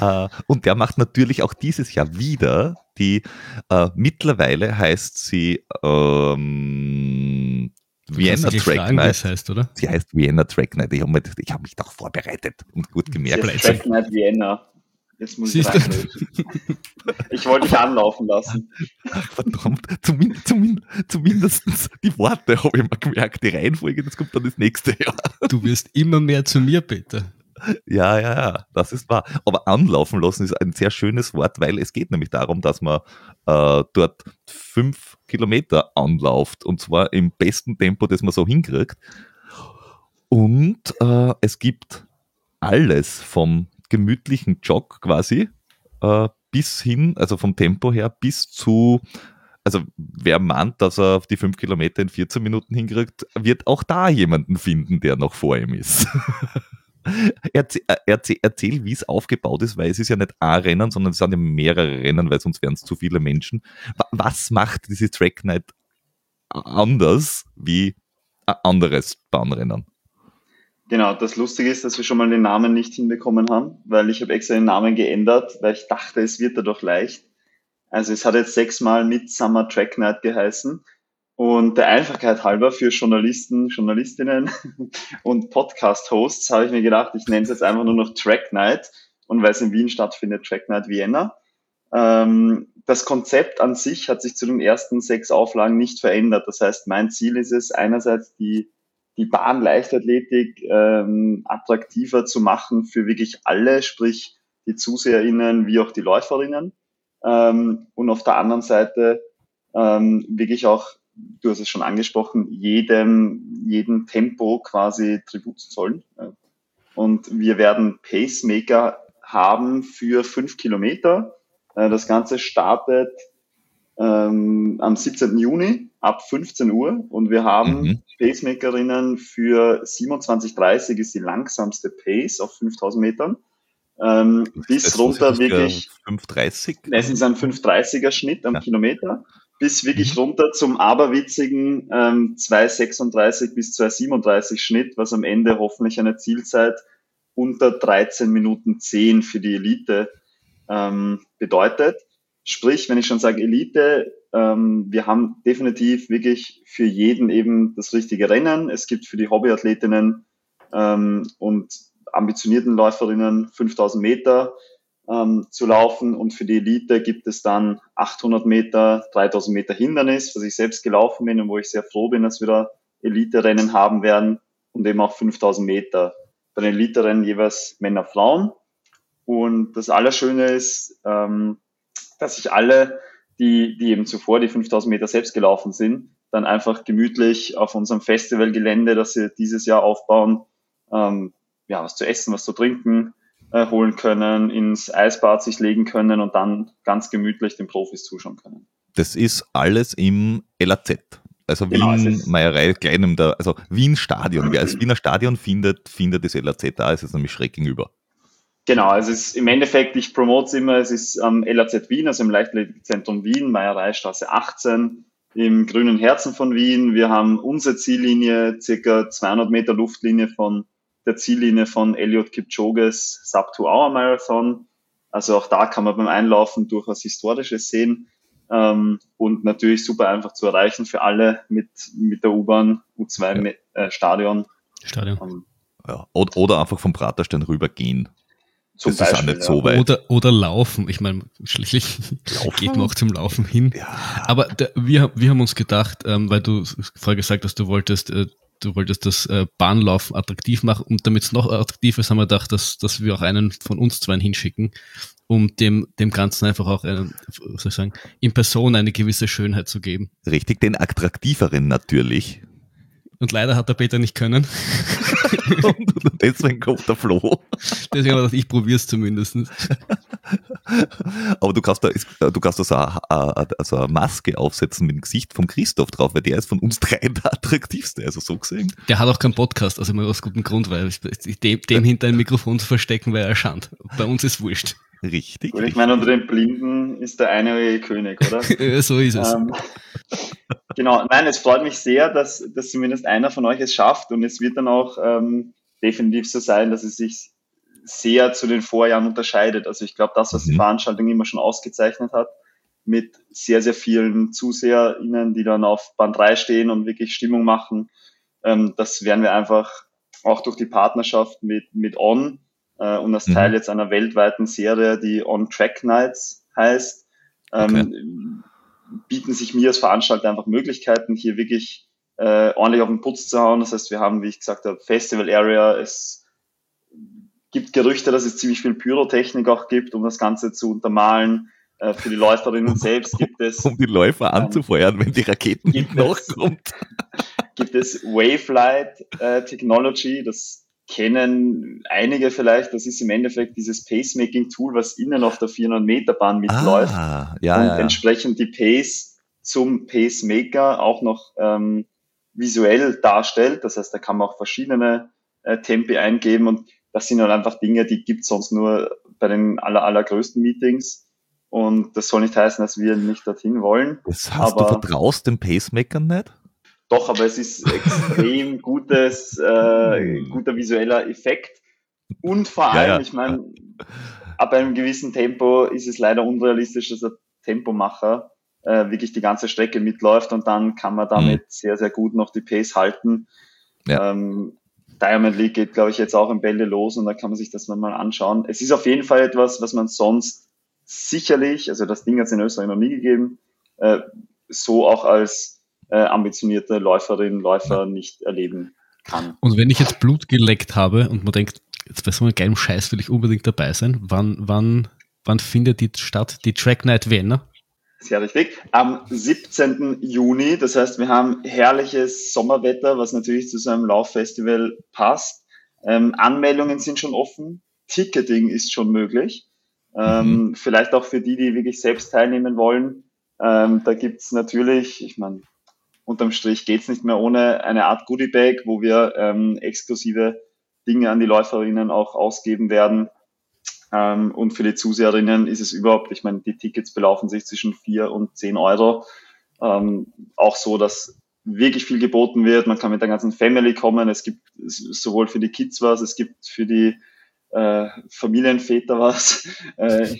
Äh, und der macht natürlich auch dieses Jahr wieder die, äh, mittlerweile heißt sie, ähm, Vienna Track fragen, Night. heißt, oder? Sie heißt Vienna Track Night. Ich habe mich, hab mich doch vorbereitet und gut gemerkt. Track Night Vienna. Jetzt muss Siehst ich Ich wollte dich anlaufen lassen. (laughs) Verdammt, zumindest, zumindest, zumindest die Worte habe ich mir gemerkt. Die Reihenfolge, das kommt dann das nächste Jahr. Du wirst immer mehr zu mir, Peter. Ja, ja, ja, das ist wahr. Aber anlaufen lassen ist ein sehr schönes Wort, weil es geht nämlich darum, dass man äh, dort fünf Kilometer anlauft und zwar im besten Tempo, das man so hinkriegt. Und äh, es gibt alles vom gemütlichen Jog quasi äh, bis hin, also vom Tempo her, bis zu, also wer meint, dass er auf die fünf Kilometer in 14 Minuten hinkriegt, wird auch da jemanden finden, der noch vor ihm ist. (laughs) erzähl, äh, erzähl, erzähl wie es aufgebaut ist, weil es ist ja nicht ein Rennen, sondern es sind ja mehrere Rennen, weil sonst wären es zu viele Menschen. Was macht diese Track Night anders wie ein anderes Bahnrennen? Genau, das Lustige ist, dass wir schon mal den Namen nicht hinbekommen haben, weil ich habe extra den Namen geändert, weil ich dachte, es wird dadurch leicht. Also es hat jetzt sechsmal Midsummer Track Night geheißen. Und der Einfachkeit halber für Journalisten, Journalistinnen (laughs) und Podcast-Hosts habe ich mir gedacht, ich nenne es jetzt einfach nur noch Track Night. Und weil es in Wien stattfindet, Track Night Vienna. Ähm, das Konzept an sich hat sich zu den ersten sechs Auflagen nicht verändert. Das heißt, mein Ziel ist es, einerseits die die Bahnleichtathletik ähm, attraktiver zu machen für wirklich alle, sprich die ZuseherInnen wie auch die Läuferinnen. Ähm, und auf der anderen Seite ähm, wirklich auch, du hast es schon angesprochen, jedem, jedem Tempo quasi Tribut zu zollen. Und wir werden Pacemaker haben für fünf Kilometer. Äh, das Ganze startet ähm, am 17. Juni ab 15 Uhr und wir haben mhm. Pacemakerinnen für 27,30 ist die langsamste Pace auf 5000 Metern. Ähm, bis das runter wirklich 5,30? Es ist ein 5,30er Schnitt am ja. Kilometer bis wirklich mhm. runter zum aberwitzigen ähm, 2,36 bis 2,37 Schnitt, was am Ende hoffentlich eine Zielzeit unter 13 Minuten 10 für die Elite ähm, bedeutet. Sprich, wenn ich schon sage Elite, ähm, wir haben definitiv wirklich für jeden eben das richtige Rennen. Es gibt für die Hobbyathletinnen ähm, und ambitionierten Läuferinnen 5000 Meter ähm, zu laufen und für die Elite gibt es dann 800 Meter, 3000 Meter Hindernis, was ich selbst gelaufen bin und wo ich sehr froh bin, dass wir da Elite-Rennen haben werden und eben auch 5000 Meter. Bei den Elite-Rennen jeweils Männer, Frauen. Und das Allerschöne ist, ähm, dass sich alle, die, die eben zuvor die 5000 Meter selbst gelaufen sind, dann einfach gemütlich auf unserem Festivalgelände, das wir dieses Jahr aufbauen, ähm, ja, was zu essen, was zu trinken äh, holen können, ins Eisbad sich legen können und dann ganz gemütlich den Profis zuschauen können. Das ist alles im LAZ. Also genau, Wien Meierei kleinem da, also Wien Stadion. Wer als (clears throat) Wiener Stadion findet, findet das LAZ da, es ist nämlich schräg gegenüber. Genau, also es ist im Endeffekt, ich promote es immer, es ist am LAZ Wien, also im Leichtathletitzentrum Wien, Meiereistraße 18, im grünen Herzen von Wien. Wir haben unsere Ziellinie, circa 200 Meter Luftlinie von der Ziellinie von Elliot Kipchoges Sub-2-Hour-Marathon. Also auch da kann man beim Einlaufen durchaus Historisches sehen. Ähm, und natürlich super einfach zu erreichen für alle mit, mit der U-Bahn, U2 ja. äh, Stadion. Stadion. Ähm, ja. oder, oder einfach vom Praterstein rübergehen Zum das Beispiel, ist auch nicht so weit. Oder, oder laufen. Ich meine, schließlich (laughs) geht man auch zum Laufen hin. Ja. Aber der, wir, wir haben uns gedacht, ähm, weil du vorher gesagt hast, du wolltest, äh, du wolltest das äh, Bahnlaufen attraktiv machen und damit es noch attraktiver ist, haben wir gedacht, dass, dass wir auch einen von uns zwei hinschicken, um dem, dem Ganzen einfach auch, einen, was soll ich sagen, in Person eine gewisse Schönheit zu geben. Richtig, den attraktiveren natürlich. Und leider hat der Peter nicht können. (laughs) und deswegen kommt der Flo. Deswegen habe ich, ich probiere es zumindest. Aber du kannst da, du kannst da so eine, also eine Maske aufsetzen mit dem Gesicht vom Christoph drauf, weil der ist von uns drei (laughs) der attraktivste, also so gesehen. Der hat auch keinen Podcast, also immer aus gutem Grund, weil dem, dem hinter ein Mikrofon zu verstecken wäre erschand. Bei uns ist wurscht. Richtig. Und ich meine, unter den Blinden ist der eine König, oder? (laughs) so ist es. Ähm, genau, nein, es freut mich sehr, dass, dass zumindest einer von euch es schafft und es wird dann auch ähm, definitiv so sein, dass es sich sehr zu den Vorjahren unterscheidet. Also ich glaube, das, was mhm. die Veranstaltung immer schon ausgezeichnet hat, mit sehr, sehr vielen ZuseherInnen, die dann auf Band 3 stehen und wirklich Stimmung machen, ähm, das werden wir einfach auch durch die Partnerschaft mit, mit On äh, und als mhm. Teil jetzt einer weltweiten Serie, die On Track Nights heißt, ähm, okay. bieten sich mir als Veranstalter einfach Möglichkeiten, hier wirklich äh, ordentlich auf den Putz zu hauen. Das heißt, wir haben, wie ich gesagt habe, Festival Area. Es gibt Gerüchte, dass es ziemlich viel Pyrotechnik auch gibt, um das Ganze zu untermalen. Äh, für die Läuferinnen (laughs) selbst gibt es. Um die Läufer ähm, anzufeuern, wenn die Raketen nicht noch kommt. (laughs) Gibt es Wavelight äh, Technology, das kennen einige vielleicht, das ist im Endeffekt dieses Pacemaking-Tool, was innen auf der 400-Meter-Bahn mitläuft ah, ja, und ja, ja. entsprechend die Pace zum Pacemaker auch noch ähm, visuell darstellt. Das heißt, da kann man auch verschiedene äh, Tempi eingeben und das sind halt einfach Dinge, die gibt sonst nur bei den aller, allergrößten Meetings. Und das soll nicht heißen, dass wir nicht dorthin wollen. Das heißt, aber, du vertraust den Pacemakern nicht? Doch, aber es ist extrem (laughs) gutes, äh, guter visueller Effekt. Und vor allem, ja, ja. ich meine, ab einem gewissen Tempo ist es leider unrealistisch, dass der Tempomacher äh, wirklich die ganze Strecke mitläuft und dann kann man damit mhm. sehr, sehr gut noch die Pace halten. Ja. Ähm, Diamond League geht, glaube ich, jetzt auch in Bälde los und da kann man sich das mal anschauen. Es ist auf jeden Fall etwas, was man sonst sicherlich, also das Ding hat es in Österreich noch nie gegeben, äh, so auch als äh, ambitionierte Läuferin, Läufer nicht erleben kann. Und wenn ich jetzt Blut geleckt habe und man denkt, jetzt bei so einem geilen Scheiß will ich unbedingt dabei sein, wann, wann, wann findet die statt? Die Track Night Vienna? Sehr richtig. Am 17. Juni, das heißt, wir haben herrliches Sommerwetter, was natürlich zu so einem Lauffestival passt. Ähm, Anmeldungen sind schon offen, Ticketing ist schon möglich. Ähm, mhm. Vielleicht auch für die, die wirklich selbst teilnehmen wollen. Ähm, da gibt's natürlich, ich meine, unterm Strich geht's nicht mehr ohne eine Art Goodie Bag, wo wir ähm, exklusive Dinge an die Läuferinnen auch ausgeben werden. Ähm, und für die Zuseherinnen ist es überhaupt, ich meine, die Tickets belaufen sich zwischen vier und zehn Euro. Ähm, auch so, dass wirklich viel geboten wird. Man kann mit der ganzen Family kommen. Es gibt sowohl für die Kids was, es gibt für die äh, Familienväter was (laughs) äh,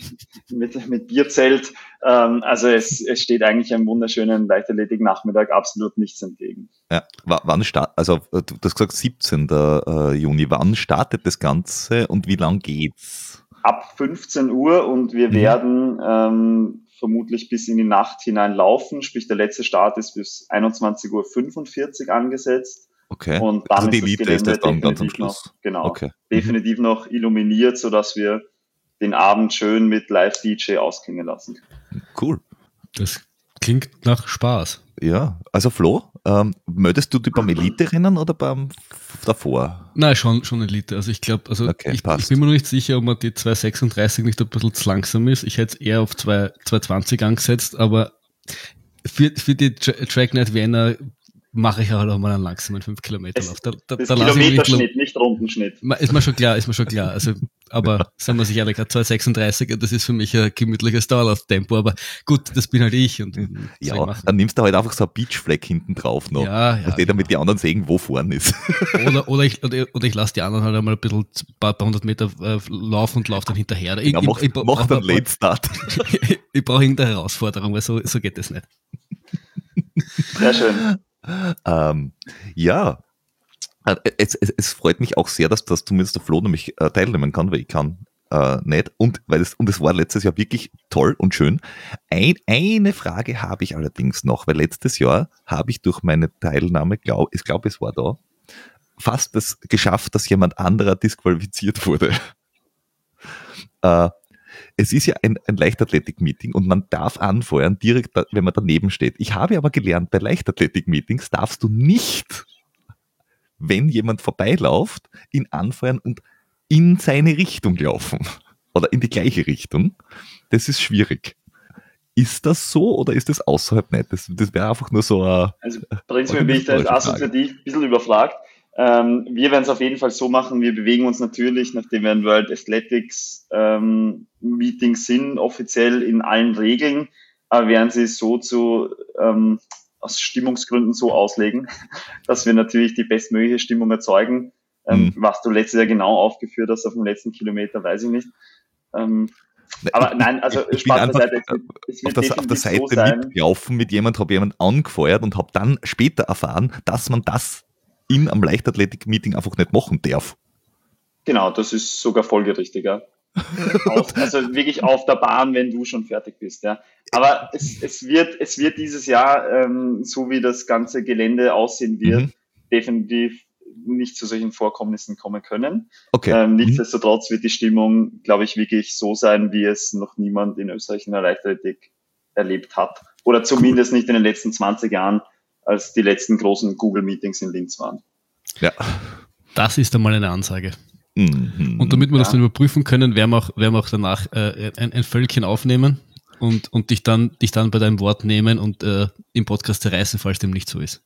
mit, mit Bierzelt. Ähm, also es, es steht eigentlich einem wunderschönen Leichtathletik-Nachmittag absolut nichts entgegen. Ja, wann start, also du hast gesagt 17. Äh, Juni. Wann startet das Ganze und wie lang geht's? ab 15 Uhr und wir mhm. werden ähm, vermutlich bis in die Nacht hinein laufen. Sprich, der letzte Start ist bis 21.45 Uhr angesetzt. Okay. Und dann also die Elite ist, das dann ganz am Schluss. Noch, genau. Okay. Mhm. Definitiv mhm. noch illuminiert, sodass wir den Abend schön mit Live-DJ ausklingen lassen. Cool. Das klingt nach Spaß. Ja, also Flo, ähm, möchtest du die beim Elite-Rennen oder beim davor? Nein, schon, schon Elite. Also ich glaube, also okay, ich, ich, bin mir noch nicht sicher, ob man die 236 nicht ein bisschen zu langsam ist. Ich hätte es eher auf 2, 220 angesetzt, aber für, für die Track Night Vienna mache ich halt auch mal einen langsamen 5 Kilometer Lauf. Da, da, das da Kilometerschnitt, nicht Rundenschnitt. Ist mir schon klar, ist mir schon klar. Also, aber (laughs) sagen wir sich ehrlich, 236 das ist für mich ein gemütliches Dauerlauftempo, aber gut, das bin halt ich. Und, ja, dann nimmst du halt einfach so ein Beachfleck hinten drauf noch. Ja, ja. Damit genau. die anderen sehen, wo vorne ist. (laughs) Oder, oder ich, oder, oder ich lasse die anderen halt einmal ein bisschen ein paar, paar hundert Meter äh, laufen und laufe dann hinterher. Ich, ja, mach, ich, ich, mach dann Late Start. (laughs) ich brauche irgendeine Herausforderung, weil so, so geht es nicht. Sehr schön. Ähm, ja, äh, es, es, es, freut mich auch sehr, dass, dass zumindest der Flo nämlich äh, teilnehmen kann, weil ich kann äh, nicht. Und, weil es, und es war letztes Jahr wirklich toll und schön. Ein, eine Frage habe ich allerdings noch, weil letztes Jahr habe ich durch meine Teilnahme, glaub, ich glaube, es war da, fast das geschafft, dass jemand anderer disqualifiziert wurde. (laughs) Äh, es ist ja ein, ein Leichtathletik-Meeting und man darf anfeuern, direkt, wenn man daneben steht. Ich habe aber gelernt, bei Leichtathletik-Meetings darfst du nicht, wenn jemand vorbeiläuft, ihn anfeuern und in seine Richtung laufen oder in die gleiche Richtung. Das ist schwierig. Ist das so oder ist das außerhalb nicht? Das, das wäre einfach nur so ein. Also prinzipiell bin ich da jetzt assoziativ ein bisschen überfragt. Ähm, wir werden es auf jeden Fall so machen, wir bewegen uns natürlich, nachdem wir ein World Athletics ähm, Meeting sind, offiziell in allen Regeln, aber werden sie so zu, ähm, aus Stimmungsgründen so auslegen, (laughs) dass wir natürlich die bestmögliche Stimmung erzeugen. Ähm, mhm. Was du letztes Jahr genau aufgeführt hast auf dem letzten Kilometer, weiß ich nicht. Ähm, aber nein, also ich bin einfach Seite, es wird auf, der, auf der Seite so mitgelaufen mit jemand, habe jemand angefeuert und habe dann später erfahren, dass man das in einem Leichtathletik-Meeting einfach nicht machen darf. Genau, das ist sogar folgerichtig, ja. (laughs) also wirklich auf der Bahn, wenn du schon fertig bist, ja. Aber es, es, wird, es wird dieses Jahr, ähm, so wie das ganze Gelände aussehen wird, mhm. definitiv nicht zu solchen Vorkommnissen kommen können. Okay. Ähm, mhm. nichtsdestotrotz wird die Stimmung, glaube ich, wirklich so sein, wie es noch niemand in Österreich in der Leichtathletik erlebt hat. Oder zumindest nicht in den letzten 20 Jahren als die letzten großen Google-Meetings in Linz waren. Ja. Das ist einmal eine Ansage. Mhm. Und damit wir ja. das dann überprüfen können, werden wir auch, werden wir auch danach äh, ein, ein Völkchen aufnehmen und, und dich, dann, dich dann bei deinem Wort nehmen und äh, im Podcast zerreißen, falls dem nicht so ist.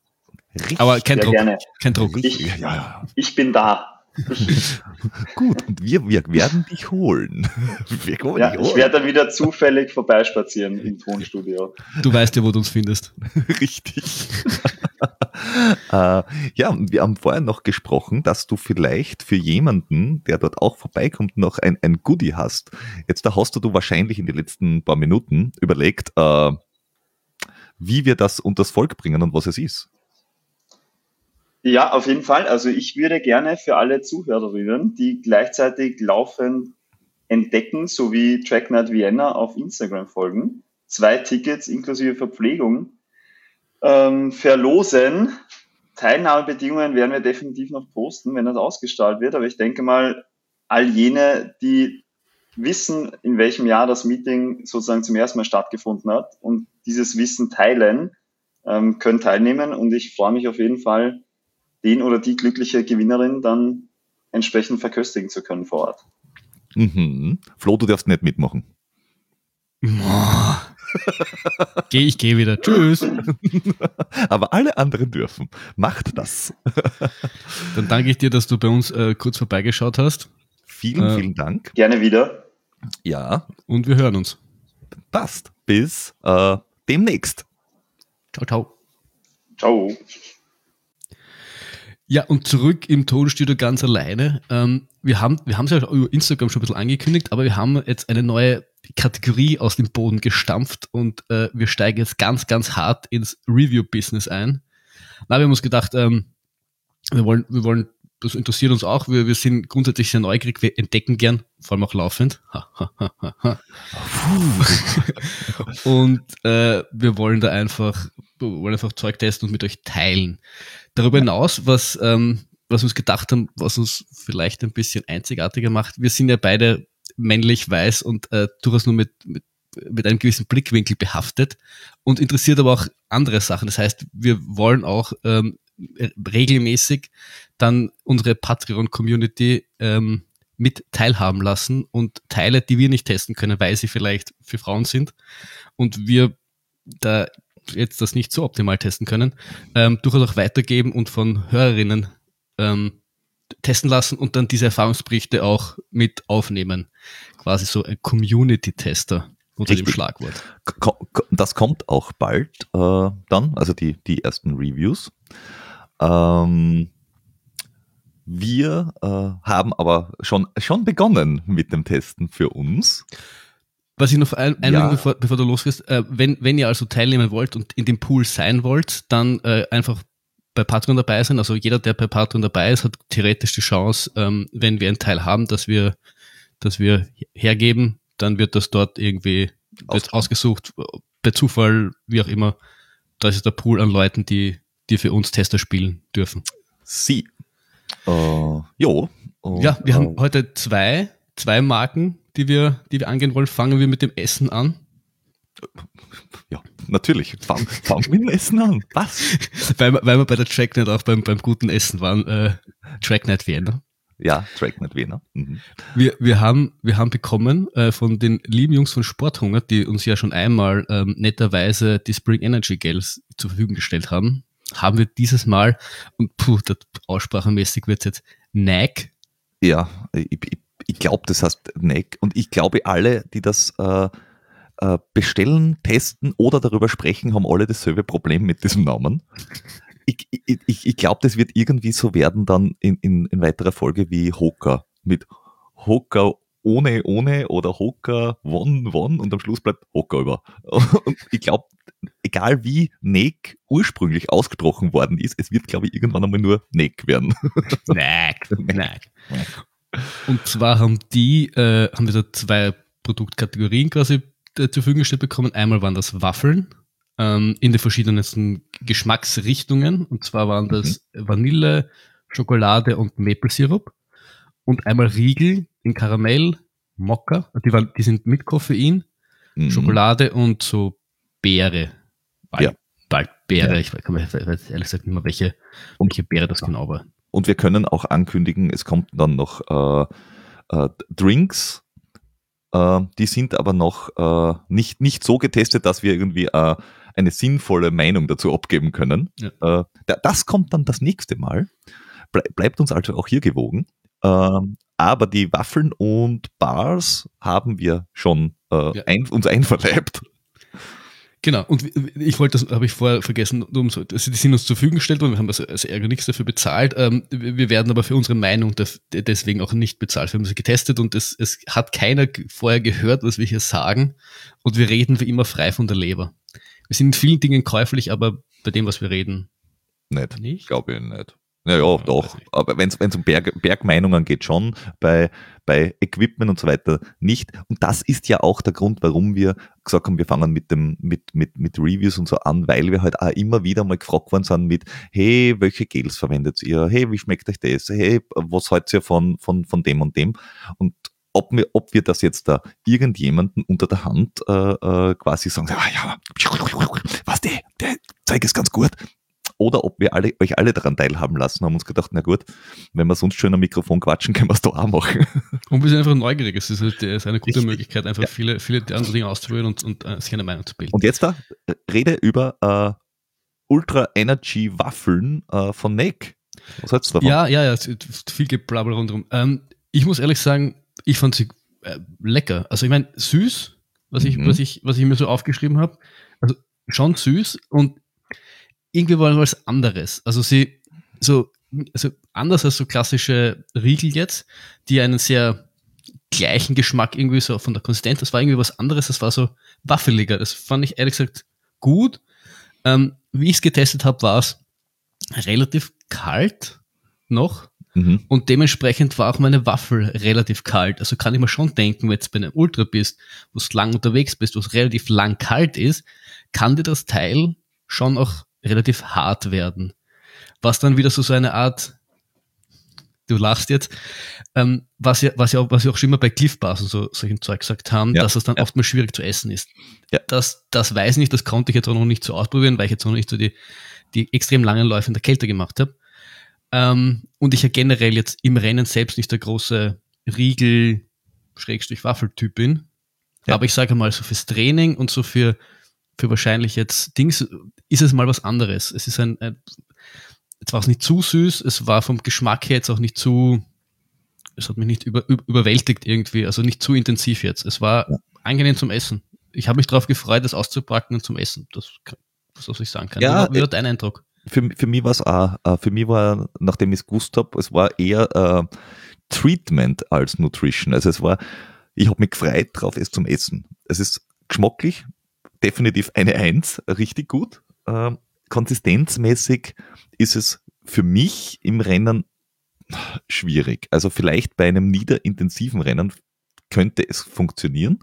Richtig. Aber kein Druck. Gerne. Kein Druck. Ich, ja. ich bin da. (laughs) Gut, und wir, wir werden dich holen. (laughs) Wir ja, dich holen. Ich werde dann wieder zufällig vorbeispazieren im Tonstudio. Du weißt ja, wo du uns findest. (laughs) Richtig. äh, ja, wir haben vorher noch gesprochen, dass du vielleicht für jemanden, der dort auch vorbeikommt, noch ein, ein Goodie hast. Jetzt da hast du wahrscheinlich in den letzten paar Minuten überlegt, äh, wie wir das unter das Volk bringen und was es ist. Ja, auf jeden Fall. Also ich würde gerne für alle Zuhörerinnen, die gleichzeitig laufend entdecken, sowie TrackNet Vienna auf Instagram folgen, zwei Tickets inklusive Verpflegung ähm, verlosen. Teilnahmebedingungen werden wir definitiv noch posten, wenn das ausgestrahlt wird. Aber ich denke mal, all jene, die wissen, in welchem Jahr das Meeting sozusagen zum ersten Mal stattgefunden hat und dieses Wissen teilen, ähm, können teilnehmen. Und ich freue mich auf jeden Fall, den oder die glückliche Gewinnerin dann entsprechend verköstigen zu können vor Ort. Mhm. Flo, du darfst nicht mitmachen. (laughs) geh, ich gehe wieder. Tschüss. (laughs) Aber alle anderen dürfen. Macht das. (laughs) Dann danke ich dir, dass du bei uns äh, kurz vorbeigeschaut hast. Vielen, äh, vielen Dank. Gerne wieder. Ja. Und wir hören uns. Passt. Bis äh, demnächst. Ciao, ciao. Ciao. Ja, und zurück im Tonstudio ganz alleine. Ähm, wir haben wir haben es ja über Instagram schon ein bisschen angekündigt, aber wir haben jetzt eine neue Kategorie aus dem Boden gestampft und äh, wir steigen jetzt ganz, ganz hart ins Review-Business ein. Na, wir haben uns gedacht, ähm, wir wollen, wir wollen, das interessiert uns auch, wir, wir sind grundsätzlich sehr neugierig, wir entdecken gern, vor allem auch laufend. (laughs) und äh, wir wollen da einfach, wir wollen einfach Zeug testen und mit euch teilen. Darüber hinaus, was, ähm, was wir uns gedacht haben, was uns vielleicht ein bisschen einzigartiger macht, wir sind ja beide männlich, weiß und äh, durchaus nur mit, mit, mit einem gewissen Blickwinkel behaftet und interessiert aber auch andere Sachen. Das heißt, wir wollen auch ähm, regelmäßig dann unsere Patreon-Community ähm, mit teilhaben lassen und Teile, die wir nicht testen können, weil sie vielleicht für Frauen sind und wir da jetzt das nicht so optimal testen können, ähm, durchaus auch weitergeben und von Hörerinnen ähm, testen lassen und dann diese Erfahrungsberichte auch mit aufnehmen. Quasi so ein Community-Tester unter Richtig. dem Schlagwort. Das kommt auch bald äh, dann, also die, die ersten Reviews. Ähm, wir äh, haben aber schon, schon begonnen mit dem Testen für uns. Was ich noch ein, ja. bevor, bevor du losgehst, äh, wenn, wenn ihr also teilnehmen wollt und in dem Pool sein wollt, dann äh, einfach bei Patreon dabei sein. Also jeder, der bei Patreon dabei ist, hat theoretisch die Chance, ähm, wenn wir einen Teil haben, dass wir das wir hergeben, dann wird das dort irgendwie wird ausgesucht, per Zufall, wie auch immer. Da ist der Pool an Leuten, die, die für uns Tester spielen dürfen. Sie. Uh, jo. Uh, ja, wir uh, haben heute zwei, zwei Marken, die wir, die wir angehen wollen. Fangen wir mit dem Essen an. Ja, natürlich. Fangen fang mit dem Essen an. Was? (laughs) weil, weil wir bei der Tracknet auch beim, beim guten Essen waren. Äh, Tracknet Vienna. Ja, Tracknet Vienna. Mhm. Wir, wir, haben, wir haben bekommen äh, von den lieben Jungs von Sporthunger, die uns ja schon einmal ähm, netterweise die Spring Energy Gels zur Verfügung gestellt haben, haben wir dieses Mal, und puh, das aussprachemäßig wird jetzt NAG. Ja, ich, ich, ich glaube, das heißt NAG. Und ich glaube, alle, die das äh, äh, bestellen, testen oder darüber sprechen, haben alle dasselbe Problem mit diesem Namen ich, ich, ich glaube, das wird irgendwie so werden dann in, in, in weiterer Folge wie Hoka mit Hoka ohne, ohne oder Hoka one, one und am Schluss bleibt Hoka über. (laughs) Und ich glaube, egal wie Neck ursprünglich ausgesprochen worden ist, es wird, glaube ich, irgendwann einmal nur Neck werden. (laughs) Neck, Neck. Und zwar haben die, äh, haben wir da zwei Produktkategorien quasi äh, zur Verfügung gestellt bekommen. Einmal waren das Waffeln, ähm, in den verschiedensten Geschmacksrichtungen. Und zwar waren das mhm. Vanille, Schokolade und Maple Syrup. Und einmal Riegel in Karamell, Mokka. Die, waren, die sind mit Koffein, mhm. Schokolade und so Beere. Bald, ja. bald Beere. Ja. Ich weiß, weiß ehrlich gesagt nicht mehr, welche, und, welche Beere das genau war. Und wir können auch ankündigen, es kommt dann noch äh, äh, Drinks äh, die sind aber noch äh, nicht, nicht so getestet, dass wir irgendwie äh, eine sinnvolle Meinung dazu abgeben können. Ja. Äh, das kommt dann das nächste Mal. bleibt uns also auch hier gewogen. Ähm, aber die Waffeln und Bars haben wir schon äh, ja. ein, uns einverleibt. Genau, und ich wollte, das habe ich vorher vergessen, also die sind uns zur Verfügung gestellt worden, wir haben also, also Ärger nichts dafür bezahlt. Ähm, wir werden aber für unsere Meinung deswegen auch nicht bezahlt. Wir haben sie getestet und es, es hat keiner vorher gehört, was wir hier sagen. Und wir reden wie immer frei von der Leber. Wir sind in vielen Dingen käuflich, aber bei dem, was wir reden, nicht. nicht? Glaube ich nicht. Ja, ja, doch. Aber wenn es um Berg, Bergmeinungen geht, schon. Bei, bei Equipment und so weiter nicht. Und das ist ja auch der Grund, warum wir gesagt haben, wir fangen mit dem, mit, mit, mit Reviews und so an, weil wir halt auch immer wieder mal gefragt worden sind mit, hey, welche Gels verwendet ihr? Hey, wie schmeckt euch das? Hey, was haltet ihr von, von, von dem und dem? Und ob wir, ob wir das jetzt da irgendjemanden unter der Hand äh, äh, quasi sagen, ah ja, was der, der Zeug ist ganz gut, oder ob wir alle, euch alle daran teilhaben lassen, haben uns gedacht, na gut, wenn wir sonst schön am Mikrofon quatschen, können wir es da auch machen. (laughs) Und wir sind einfach neugierig. Es ist, halt, ist eine gute Richtig. Möglichkeit, einfach ja. viele, viele andere Dinge auszuprobieren und, und uh, sich eine Meinung zu bilden. Und jetzt da, rede über uh, Ultra Energy Waffeln uh, von Nick. Was hältst du davon? Ja, ja, ja, viel Gebrabbel rundherum. Ähm, ich muss ehrlich sagen, ich fand sie äh, lecker. Also ich meine, süß, was ich, mhm. was ich, was ich mir so aufgeschrieben habe. Also schon süß und irgendwie wollen wir was anderes. Also sie, so, also anders als so klassische Riegel jetzt, die einen sehr gleichen Geschmack irgendwie so von der Konsistenz, das war irgendwie was anderes, das war so waffeliger. Das fand ich ehrlich gesagt gut. Ähm, wie ich es getestet habe, war es relativ kalt noch. Mhm. Und dementsprechend war auch meine Waffel relativ kalt. Also kann ich mir schon denken, wenn du bei einem Ultra bist, wo du lang unterwegs bist, wo es relativ lang kalt ist, kann dir das Teil schon auch relativ hart werden. Was dann wieder so, so eine Art, du lachst jetzt, ähm, was ja, was ja auch, was ja auch schon immer bei Cliff Bars und so solchen Zeug gesagt haben, ja. dass es dann ja. oft mal schwierig zu essen ist. Ja. Das, das weiß ich nicht, das konnte ich jetzt auch noch nicht so ausprobieren, weil ich jetzt noch nicht so die, die extrem langen Läufe in der Kälte gemacht habe. Ähm, und ich ja generell jetzt im Rennen selbst nicht der große Riegel, Schrägstrich Waffeltyp bin. Ja. Aber ich sage mal, so fürs Training und so für für wahrscheinlich jetzt Dings ist es mal was anderes. Es ist ein, ein jetzt war es nicht zu süß, es war vom Geschmack her jetzt auch nicht zu, es hat mich nicht über, überwältigt irgendwie, also nicht zu intensiv jetzt. Es war ja. angenehm zum Essen. Ich habe mich darauf gefreut, das auszupacken und zum Essen. Das, was soll ich sagen kann. Ja, wie war dein Eindruck? Für, für mich war es auch, äh, für mich war, nachdem ich es gewusst habe, es war eher äh, Treatment als Nutrition. Also es war, ich habe mich gefreut drauf, es zum Essen. Es ist geschmacklich, definitiv eine Eins, richtig gut. Ähm, konsistenzmäßig ist es für mich im Rennen schwierig. Also vielleicht bei einem niederintensiven Rennen könnte es funktionieren.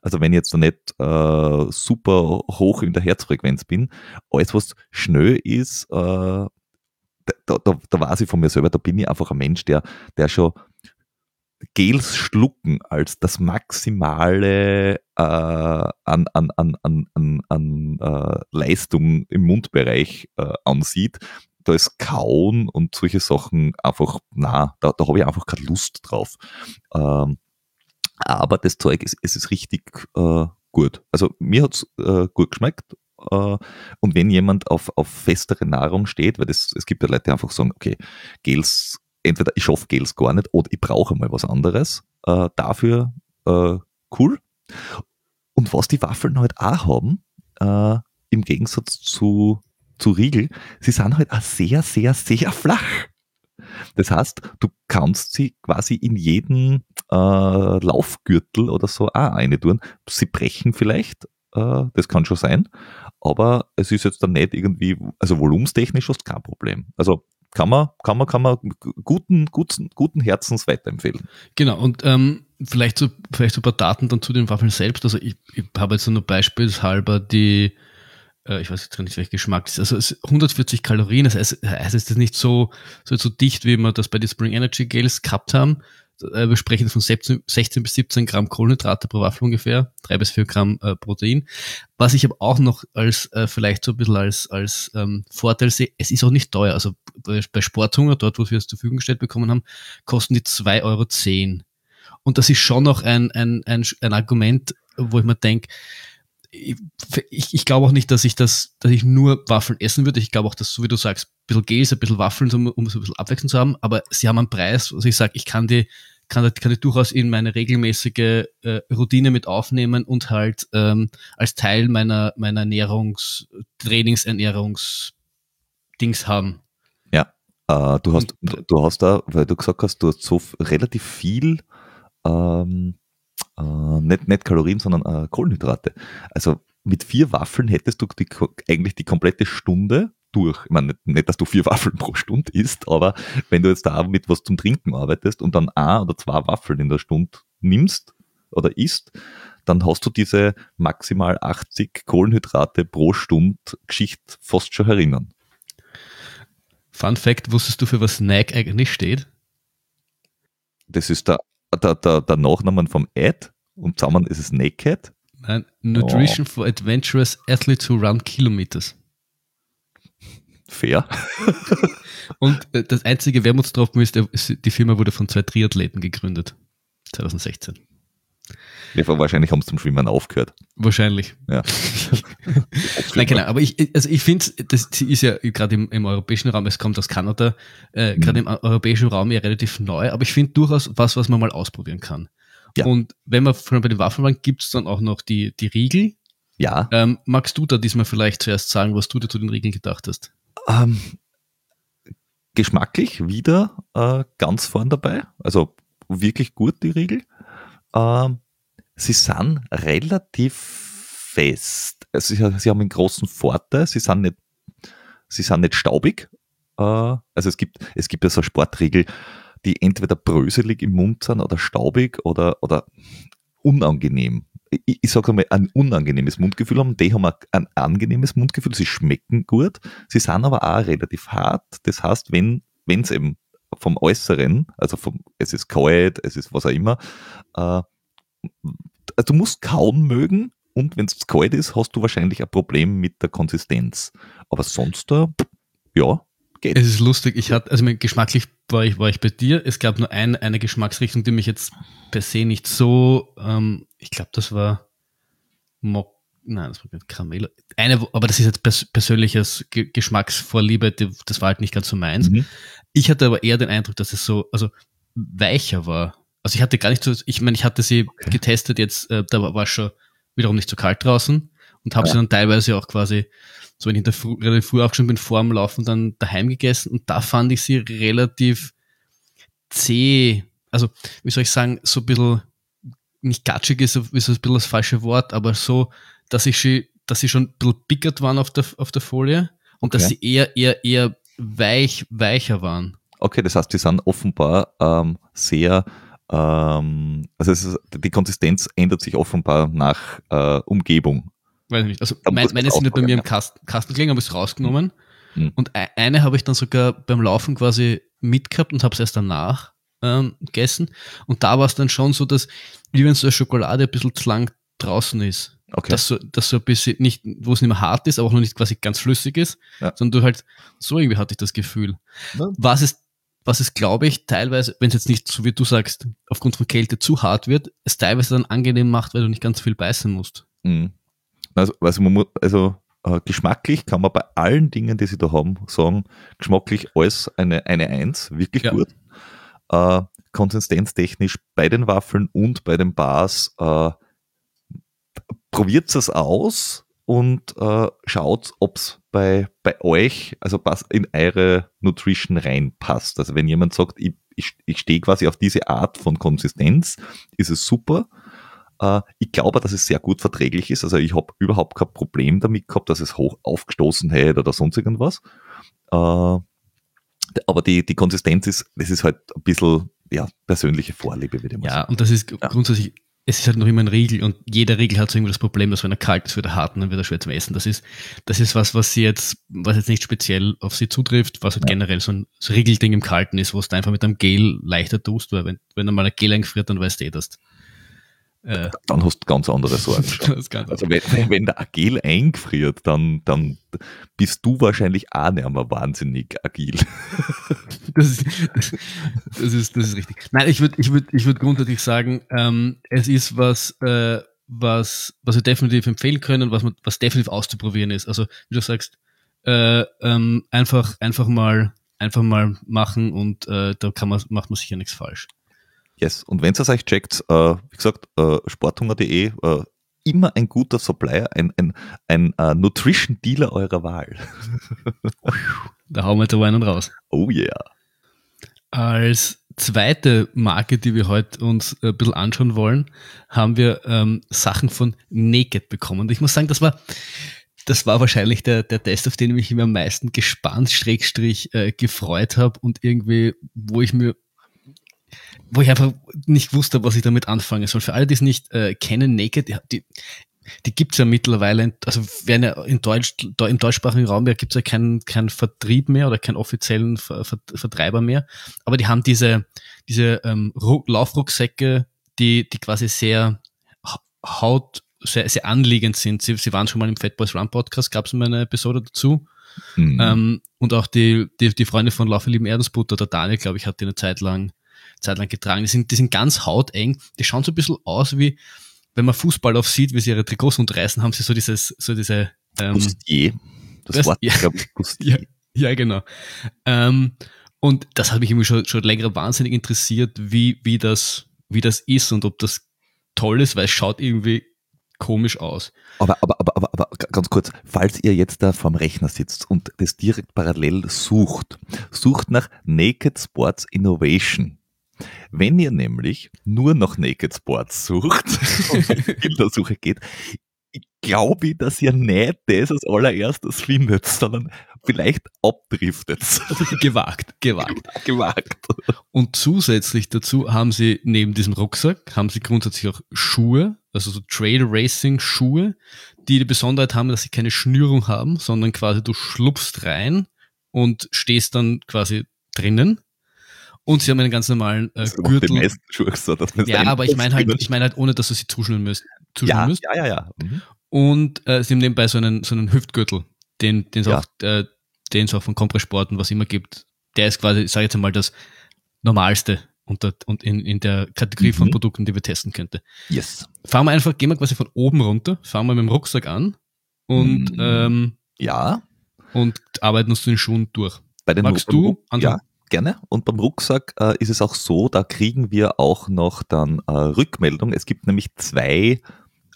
Also wenn ich jetzt nicht äh, super hoch in der Herzfrequenz bin, alles was schnell ist, äh, da, da, da weiß ich von mir selber, da bin ich einfach ein Mensch, der, der schon Gels schlucken als das Maximale äh, an, an, an, an, an, an äh, Leistung im Mundbereich äh, ansieht. Da ist Kauen und solche Sachen einfach, na, da, da habe ich einfach keine Lust drauf. Ähm, aber das Zeug ist, es ist richtig äh, gut. Also mir hat's äh, gut geschmeckt. Äh, und wenn jemand auf, auf festere Nahrung steht, weil das, es gibt ja Leute, die einfach sagen, okay, Gels, entweder ich schaffe Gels gar nicht oder ich brauche mal was anderes. Äh, dafür äh, cool. Und was die Waffeln halt auch haben, äh, im Gegensatz zu, zu Riegel, sie sind halt auch sehr, sehr, sehr flach. Das heißt, du kannst sie quasi in jeden äh, Laufgürtel oder so auch eine tun. Sie brechen vielleicht, äh, das kann schon sein, aber es ist jetzt dann nicht irgendwie, also volumstechnisch ist kein Problem. Also kann man, kann man, kann man guten, guten, guten Herzens weiterempfehlen. Genau, und ähm, vielleicht, so, vielleicht so ein paar Daten dann zu den Waffeln selbst. Also ich, ich habe jetzt nur beispielshalber die äh, ich weiß jetzt gar nicht, welcher Geschmack ist. Also 140 Kalorien, das heißt, heißt es ist nicht so, so, so dicht, wie wir das bei den Spring Energy Gels gehabt haben. Äh, wir sprechen von 16, 16 bis 17 Gramm Kohlenhydrate pro Waffel ungefähr, 3 bis 4 Gramm äh, Protein. Was ich aber auch noch als, äh, vielleicht so ein bisschen als, als ähm, Vorteil sehe, es ist auch nicht teuer. Also bei, bei Sporthunger, dort, wo wir es zur Verfügung gestellt bekommen haben, kosten die 2,10 Euro. Und das ist schon noch ein, ein, ein, ein Argument, wo ich mir denke, ich, ich glaube auch nicht, dass ich das, dass ich nur Waffeln essen würde. Ich glaube auch, dass, so wie du sagst, ein bisschen Gels, ein bisschen Waffeln, um, um so ein bisschen Abwechslung zu haben. Aber sie haben einen Preis, also ich sage, ich kann die, kann, kann die durchaus in meine regelmäßige äh, Routine mit aufnehmen und halt ähm, als Teil meiner, meiner Ernährungs-, Trainingsernährungs-Dings haben. Ja, äh, du hast, und, du hast da, weil du gesagt hast, du hast so relativ viel ähm, äh, nicht, nicht Kalorien, sondern äh, Kohlenhydrate. Also mit vier Waffeln hättest du die, eigentlich die komplette Stunde durch. Ich meine, nicht, nicht, dass du vier (laughs) Waffeln pro Stunde isst, aber wenn du jetzt da mit was zum Trinken arbeitest und dann ein oder zwei Waffeln in der Stunde nimmst oder isst, dann hast du diese maximal 80 Kohlenhydrate pro Stunde Geschichte fast schon erinnern. Fun Fact, wusstest du, für was Snack eigentlich steht? Das ist der der, der, der Nachnamen vom Ad und zusammen ist es Naked. Nein, Nutrition oh. for Adventurous Athletes who Run Kilometers. Fair. (laughs) und äh, das einzige Wermutstropfen ist, die Firma wurde von zwei Triathleten gegründet. 2016. Ja, wahrscheinlich haben sie zum Schwimmen aufgehört. Wahrscheinlich. Ja. (laughs) Nein, genau. Aber ich, also ich finde, das ist ja gerade im, im, europäischen Raum, es kommt aus Kanada, äh, gerade mhm. im europäischen Raum ja relativ neu, aber ich finde durchaus was, was man mal ausprobieren kann. Ja. Und wenn man von bei den Waffen waren, gibt es dann auch noch die, die Riegel. Ja. Ähm, magst du da diesmal vielleicht zuerst sagen, was du dir zu den Riegeln gedacht hast? Ähm, geschmacklich wieder äh, ganz vorn dabei. Also wirklich gut, die Riegel. Ähm, sie sind relativ fest. Also sie, haben einen großen Vorteil, sie sind nicht, sie sind nicht staubig. Äh, also es gibt, es gibt ja so Sportriegel, die entweder bröselig im Mund sind oder staubig oder, oder unangenehm. Ich, ich sage einmal, ein unangenehmes Mundgefühl haben. Die haben ein angenehmes Mundgefühl, sie schmecken gut, sie sind aber auch relativ hart. Das heißt, wenn es eben vom Äußeren, also vom, es ist kalt, es ist was auch immer, äh, also du musst kauen mögen und wenn es kalt ist, hast du wahrscheinlich ein Problem mit der Konsistenz. Aber sonst, äh, ja, geht. Es ist lustig, ich hatte, also geschmacklich war ich, war ich bei dir. Es gab nur ein, eine Geschmacksrichtung, die mich jetzt per se nicht so, ähm, ich glaube, das war Mock, nein, das war Karamell. Eine, aber das ist jetzt pers persönliches Ge Geschmacksvorliebe, die, das war halt nicht ganz so meins. Mhm. Ich hatte aber eher den Eindruck, dass es so, also weicher war. Also ich hatte gar nicht so, ich meine, ich hatte sie okay. getestet jetzt, äh, da war, war schon wiederum nicht so kalt draußen und habe ja. sie dann teilweise auch quasi, so wenn ich da früh, relativ früh aufgeschaut bin, vor dem Laufen dann daheim gegessen und da fand ich sie relativ zäh, also wie soll ich sagen, so ein bisschen, nicht gatschig ist, ist ein bisschen das falsche Wort, aber so, dass ich sie, dass sie schon ein bisschen pickert waren auf der, auf der Folie und okay. dass sie eher, eher, eher weich, weicher waren. Okay, das heißt, die sind offenbar ähm, sehr Ähm, also ist, die Konsistenz ändert sich offenbar nach äh, Umgebung. Weiß nicht. Also mein, meine sind ja bei mir im Kasten, Kasten gelegen, habe ich es rausgenommen. Mhm. Und e-, eine habe ich dann sogar beim Laufen quasi mitgehabt und habe es erst danach ähm, gegessen. Und da war es dann schon so, dass, wie wenn so eine Schokolade ein bisschen zu lang draußen ist. Okay. Dass so, dass so ein bisschen nicht, wo es nicht mehr hart ist, aber auch noch nicht quasi ganz flüssig ist, ja. sondern du halt, so irgendwie hatte ich das Gefühl. Ja. Was ist was es, glaube ich, teilweise, wenn es jetzt nicht, so wie du sagst, aufgrund von Kälte zu hart wird, es teilweise dann angenehm macht, weil du nicht ganz viel beißen musst. Mhm. Also, also, muss, also äh, geschmacklich kann man bei allen Dingen, die sie da haben, sagen, geschmacklich alles eine, eine Eins, wirklich ja. gut. Äh, konsistenztechnisch bei den Waffeln und bei den Bars, äh, probiert es aus und äh, schaut, ob es bei, bei euch, also in eure Nutrition reinpasst. Also wenn jemand sagt, ich, ich, ich stehe quasi auf diese Art von Konsistenz, ist es super. Äh, ich glaube, dass es sehr gut verträglich ist. Also ich habe überhaupt kein Problem damit gehabt, dass es hoch aufgestoßen hätte oder sonst irgendwas. Äh, aber die, die Konsistenz ist, das ist halt ein bisschen ja, persönliche Vorliebe, würde ich mal ja, sagen. Ja, und das ist grundsätzlich es ist halt noch immer ein Riegel und jeder Riegel hat so irgendwie das Problem, dass wenn er kalt ist, wird er hart und dann wird er schwer zum Essen. Das ist, das ist was, was sie jetzt, was jetzt nicht speziell auf sie zutrifft, was halt ja. generell so ein, so Riegelding im Kalten ist, wo du einfach mit einem Gel leichter tust, weil wenn, wenn du mal ein Gel eingefriert, dann weißt du eh, dass äh, dann hast du ganz andere Sorgen. (laughs) also wenn, wenn der agil eingefriert, dann, dann bist du wahrscheinlich auch nicht mehr wahnsinnig agil. (laughs) das, ist, das, das, ist, das ist richtig. Nein, ich würde ich würd, ich würd grundsätzlich sagen, ähm, es ist was, äh, was, was wir definitiv empfehlen können, was, man, was definitiv auszuprobieren ist. Also wie du sagst, äh, ähm, einfach, einfach mal einfach mal machen und äh, da kann man, macht man sicher nichts falsch. Yes. Und wenn ihr es euch checkt, äh, wie gesagt, äh, sporthunger.de, äh, immer ein guter Supplier, ein, ein, ein uh, Nutrition Dealer eurer Wahl. (laughs) da hauen wir jetzt aber einen raus. Oh yeah. Als zweite Marke, die wir heute uns ein bisschen anschauen wollen, haben wir ähm, Sachen von Naked bekommen. Und ich muss sagen, das war, das war wahrscheinlich der, der Test, auf den ich mich am meisten gespannt, Schrägstrich, äh, gefreut habe und irgendwie, wo ich mir wo ich einfach nicht wusste, was ich damit anfangen soll. Für alle, die es nicht äh, kennen, Naked, die, die, die gibt's ja mittlerweile, also werden ja in Deutsch, im deutschsprachigen Raum ja gibt's ja keinen keinen Vertrieb mehr oder keinen offiziellen Ver, Ver, Vertreiber mehr. Aber die haben diese, diese ähm, Laufrucksäcke, die, die quasi sehr haut, sehr, sehr anliegend sind. Sie, sie waren schon mal im Fat Boys Run Podcast, gab's mal eine Episode dazu. Mhm. Ähm, und auch die, die, die Freunde von Laufe lieben Erdensbutter, der Daniel, glaube ich, hat die eine Zeit lang Zeit lang getragen. Die sind, die sind ganz hauteng. Die schauen so ein bisschen aus wie, wenn man Fußball auf sieht, wie sie ihre Trikots unterreißen, haben sie so dieses, so diese, ähm, Bustier. Das, das Wort, ja, glaube ich, Bustier. Ja, ja genau. Ähm, und das hat mich irgendwie schon, schon länger wahnsinnig interessiert, wie, wie das, wie das ist und ob das toll ist, weil es schaut irgendwie komisch aus. Aber, aber, aber, aber, aber ganz kurz, falls ihr jetzt da vorm Rechner sitzt und das direkt parallel sucht, sucht nach Naked Sports Innovation. Wenn ihr nämlich nur noch Naked Sports sucht (laughs) (laughs) und in der Suche geht, glaube ich, dass ihr nicht das als allererstes findet, sondern vielleicht abdriftet. gewagt, gewagt. (laughs) Gewagt. Und zusätzlich dazu haben sie neben diesem Rucksack, haben sie grundsätzlich auch Schuhe, also so Trail Racing Schuhe, die die Besonderheit haben, dass sie keine Schnürung haben, sondern quasi du schlupfst rein und stehst dann quasi drinnen und sie haben einen ganz normalen äh, Gürtel. Die meisten Schuhe so, dass ja, aber ich meine halt, ich meine halt, ohne dass du sie zuschnüren müsst. Zuschnüren ja, müsst. ja, ja, ja. Mhm. Und äh, sie haben nebenbei so einen, so einen Hüftgürtel, den es ja. auch, äh, auch von Compressport und was immer gibt. Der ist quasi, sage ich jetzt mal, das Normalste unter, und in, in der Kategorie mhm. von Produkten, die wir testen könnte. Yes. Fahren wir einfach, gehen wir quasi von oben runter, fahren wir mit dem Rucksack an und mhm. ähm, ja und arbeiten uns zu den Schuhen durch. Bei den Magst du ja. Gerne. Und beim Rucksack äh, ist es auch so, da kriegen wir auch noch dann äh, Rückmeldung. Es gibt nämlich zwei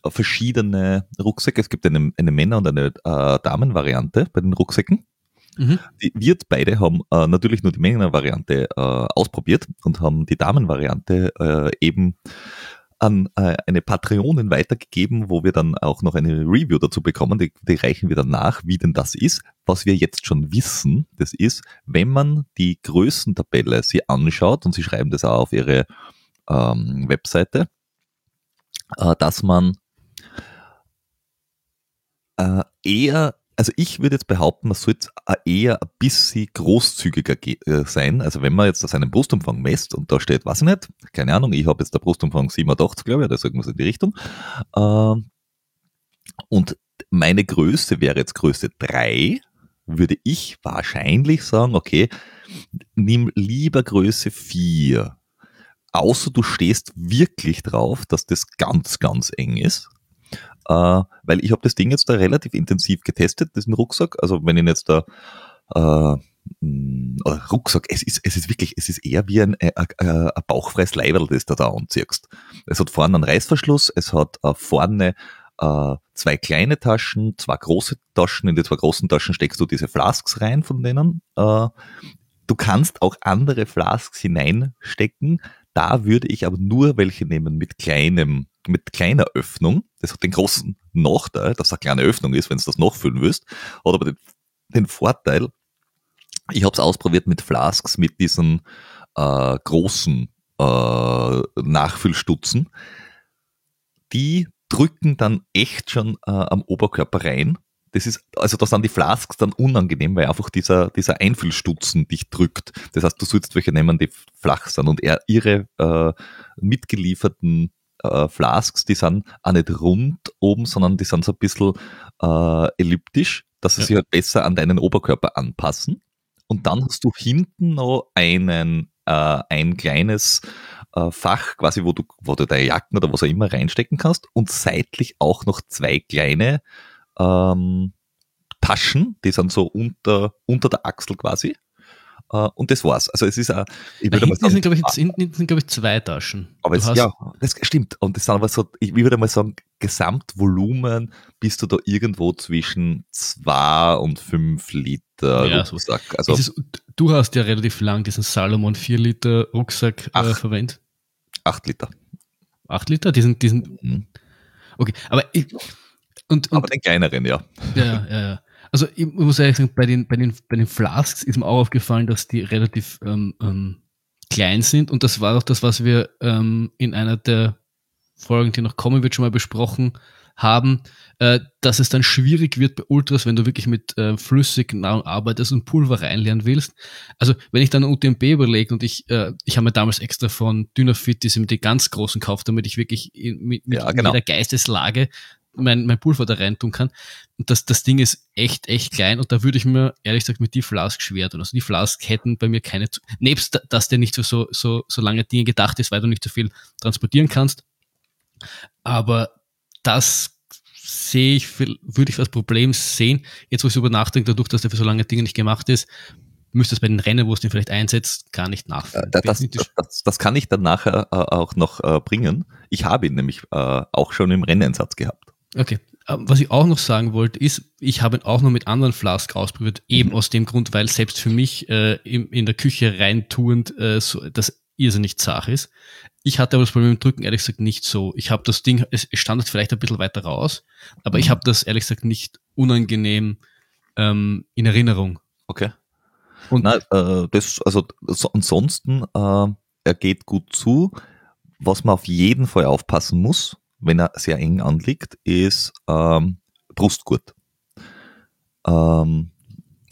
äh, verschiedene Rucksäcke. Es gibt eine, eine Männer- und eine äh, Damenvariante bei den Rucksäcken. Mhm. Die, wir beide haben äh, natürlich nur die Männervariante äh, ausprobiert und haben die Damenvariante eben an äh, eine Patreonin weitergegeben, wo wir dann auch noch eine Review dazu bekommen. Die, die reichen wir dann nach, wie denn das ist. Was wir jetzt schon wissen, das ist, wenn man die Größentabelle sie anschaut und sie schreiben das auch auf ihre ähm, Webseite, äh, dass man äh, eher, also ich würde jetzt behaupten, man sollte eher ein bisschen großzügiger äh, sein. Also wenn man jetzt seinen Brustumfang messt und da steht, ich nicht, keine Ahnung, ich habe jetzt der Brustumfang 87, glaube ich, oder so irgendwas in die Richtung. Äh, und meine Größe wäre jetzt Größe 3, würde ich wahrscheinlich sagen, okay, nimm lieber Größe 4. Außer du stehst wirklich drauf, dass das ganz, ganz eng ist. Äh, weil ich habe das Ding jetzt da relativ intensiv getestet, diesen Rucksack. Also wenn ich jetzt da äh, mm, Rucksack, es ist, es ist wirklich, es ist eher wie ein, ein, äh, äh, ein bauchfreies Leiberl, das du da anziehst. Es hat vorne einen Reißverschluss, es hat äh, vorne äh, zwei kleine Taschen, zwei große Taschen. In die zwei großen Taschen steckst du diese Flasks rein von denen. Äh, du kannst auch andere Flasks hineinstecken. Da würde ich aber nur welche nehmen mit kleinem, mit kleiner Öffnung. Das hat den großen Nachteil, dass es eine kleine Öffnung ist, wenn du das nachfüllen willst. Hat aber den, den Vorteil, ich habe es ausprobiert mit Flasks, mit diesen äh, großen äh, Nachfüllstutzen. Die drücken dann echt schon äh, am Oberkörper rein. Das ist, also da sind die Flasks dann unangenehm, weil einfach dieser, dieser Einfüllstutzen dich drückt. Das heißt, du sollst welche nehmen, die flach sind. Und er, ihre äh, mitgelieferten äh, Flasks, die sind auch nicht rund oben, sondern die sind so ein bisschen äh, elliptisch, dass sie ja. sich halt besser an deinen Oberkörper anpassen. Und dann hast du hinten noch einen, äh, ein kleines äh, Fach, quasi, wo du, wo du deine Jacken oder was auch immer reinstecken kannst und seitlich auch noch zwei kleine ähm, Taschen, die sind so unter, unter der Achsel quasi. Uh, und das war's. Also es ist auch, ich würde mal sagen, sind, glaube ich, sind, glaube ich, zwei Taschen. Aber es, ja, das stimmt. Und das sind aber so, ich würde mal sagen, Gesamtvolumen bist du da irgendwo zwischen zwei und fünf Liter ja, Rucksack. Also, ist, du hast ja relativ lang diesen Salomon 4 Liter Rucksack äh, verwendet. Acht Liter. Acht Liter? Diesen, diesen. Mhm. Okay, aber ich, und, und, aber den kleineren, ja. Ja, ja, ja. Also ich muss ehrlich sagen, bei den, bei den, bei den Flasks ist mir auch aufgefallen, dass die relativ ähm, ähm, klein sind. Und das war auch das, was wir ähm, in einer der Folgen, die noch kommen wird, schon mal besprochen haben, äh, dass es dann schwierig wird bei Ultras, wenn du wirklich mit äh, Flüssignahrung arbeitest und Pulver reinlernen willst. Also wenn ich dann UTMB überlege und ich, äh, ich habe mir damals extra von Dynafit diese mit den ganz großen gekauft, damit ich wirklich mit, mit, ja, genau. mit der Geisteslage mein, mein Pulver da rein tun kann. Und das, das Ding ist echt, echt klein und da würde ich mir ehrlich gesagt mit die Flask schwer tun. Also die Flask hätten bei mir keine, nebst, dass der nicht für so, so, so lange Dinge gedacht ist, weil du nicht so viel transportieren kannst. Aber das sehe ich, würde ich als Problem sehen. Jetzt, wo ich darüber nachdenke, dadurch, dass der für so lange Dinge nicht gemacht ist, müsste es bei den Rennen, wo es den vielleicht einsetzt, gar nicht nachfüllen. Äh, das, das, das, kann ich dann nachher äh, auch noch äh, bringen. Ich habe ihn nämlich auch schon im Renneinsatz gehabt. Okay. Ähm, was ich auch noch sagen wollte, ist, ich habe ihn auch noch mit anderen Flask ausprobiert, eben mhm. aus dem Grund, weil selbst für mich äh, in, in der Küche reintuend äh, so, das irrsinnig zart ist. Ich hatte aber das Problem mit Drücken ehrlich gesagt nicht so. Ich habe das Ding, es stand jetzt vielleicht ein bisschen weiter raus, aber mhm. ich habe das ehrlich gesagt nicht unangenehm ähm, in Erinnerung. Okay. Und Nein, äh, das, also so, ansonsten, äh, er geht gut zu. Was man auf jeden Fall aufpassen muss, wenn er sehr eng anliegt, ist ähm, Brustgurt. Ähm,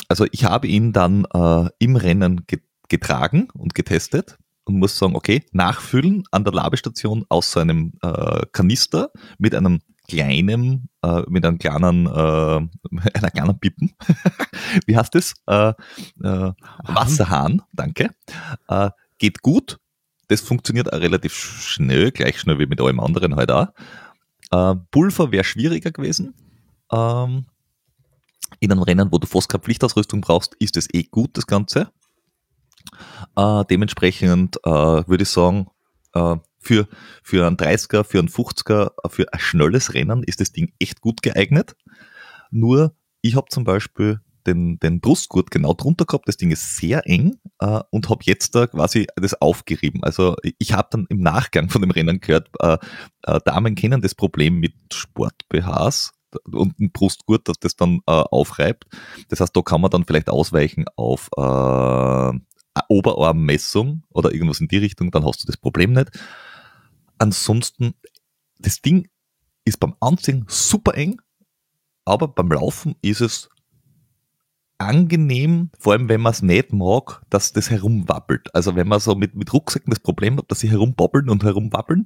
also ich habe ihn dann äh, im Rennen getragen und getestet und muss sagen, okay, nachfüllen an der Labestation aus so einem äh, Kanister mit einem kleinen, äh, mit einem kleinen, äh, (laughs) einer kleinen Pippen. (laughs) Wie heißt das? Äh, äh, Wasserhahn, danke. Geht gut. Das funktioniert auch relativ schnell, gleich schnell wie mit allem anderen halt auch. Äh, Pulver wäre schwieriger gewesen. Ähm, in einem Rennen, wo du fast keine Pflichtausrüstung brauchst, ist es eh gut, das Ganze. Äh, dementsprechend äh, würde ich sagen, äh, für, für einen 30er, für einen 50er, für ein schnelles Rennen ist das Ding echt gut geeignet. Nur, ich habe zum Beispiel den, den Brustgurt genau drunter gehabt, das Ding ist sehr eng äh, und habe jetzt da quasi das aufgerieben. Also ich habe dann im Nachgang von dem Rennen gehört, äh, äh, Damen kennen das Problem mit Sport-BHs und ein Brustgurt, dass das dann äh, aufreibt. Das heißt, da kann man dann vielleicht ausweichen auf äh, Oberarmmessung oder irgendwas in die Richtung, dann hast du das Problem nicht. Ansonsten, das Ding ist beim Anziehen super eng, aber beim Laufen ist es angenehm, vor allem wenn man es nicht mag, dass das herumwabbelt. Also wenn man so mit, mit Rucksäcken das Problem hat, dass sie herumbobbeln und herumwabbeln,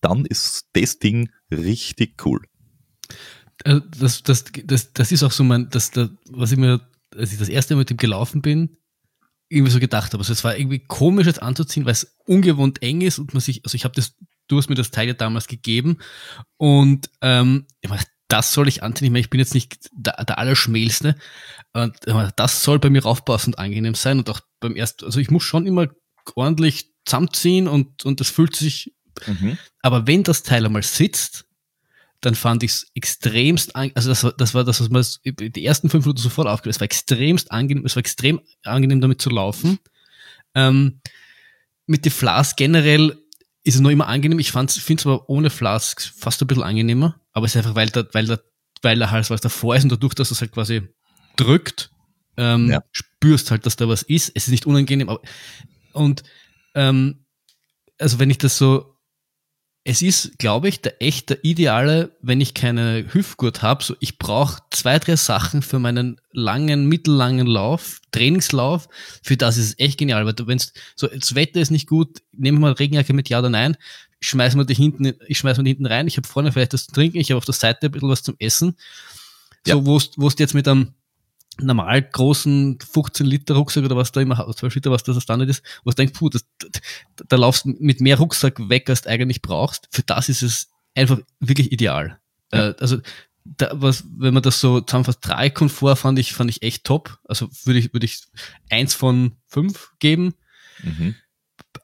dann ist das Ding richtig cool. Äh, das, das, das, das ist auch so mein, das, das, was ich mir, als ich das erste Mal mit dem gelaufen bin, irgendwie so gedacht habe. Also es war irgendwie komisch jetzt anzuziehen, weil es ungewohnt eng ist und man sich, also ich habe das, du hast mir das Teil ja damals gegeben und ähm, ich meine, das soll ich anziehen. Ich meine, ich bin jetzt nicht der, der Allerschmälste. Und das soll bei mir raufpassen und angenehm sein. Und auch beim ersten, also ich muss schon immer ordentlich zusammenziehen und, und das fühlt sich. Mhm. Aber wenn das Teil einmal sitzt, dann fand ich es extremst, also das, das war das, was man die ersten fünf Minuten sofort aufgelöst. Es war extremst angenehm, es war extrem angenehm damit zu laufen. Ähm, mit den Flas generell ist es noch immer angenehm. Ich finde es aber ohne Flask fast ein bisschen angenehmer. Aber es ist einfach, weil der, weil der, weil der Hals was davor ist und dadurch, dass es halt quasi drückt, ähm, ja. spürst halt, dass da was ist. Es ist nicht unangenehm, aber und ähm, also wenn ich das so es ist, glaube ich, der echte Ideale, wenn ich keine Hüftgurt habe. So, ich brauche zwei, drei Sachen für meinen langen, mittellangen Lauf, Trainingslauf. Für das ist es echt genial. Weil du, wenn's so, das Wetter ist nicht gut, nehmen wir mal Regenjacke mit Ja oder Nein, schmeißen wir die hinten, ich schmeiß mir die hinten rein. Ich habe vorne vielleicht das zu trinken, ich habe auf der Seite ein bisschen was zum Essen. So, ja. wo du jetzt mit einem normal großen 15 Liter Rucksack oder was da immer, 12 Liter, was das Standard ist, wo du denkst, puh, das, da, da laufst du mit mehr Rucksack weg, als du eigentlich brauchst. Für das ist es einfach wirklich ideal. Ja. Äh, also, da, was, wenn man das so zusammenfasst, drei Komfort fand ich, fand ich echt top. Also würde ich, würde ich eins von fünf geben. Mhm.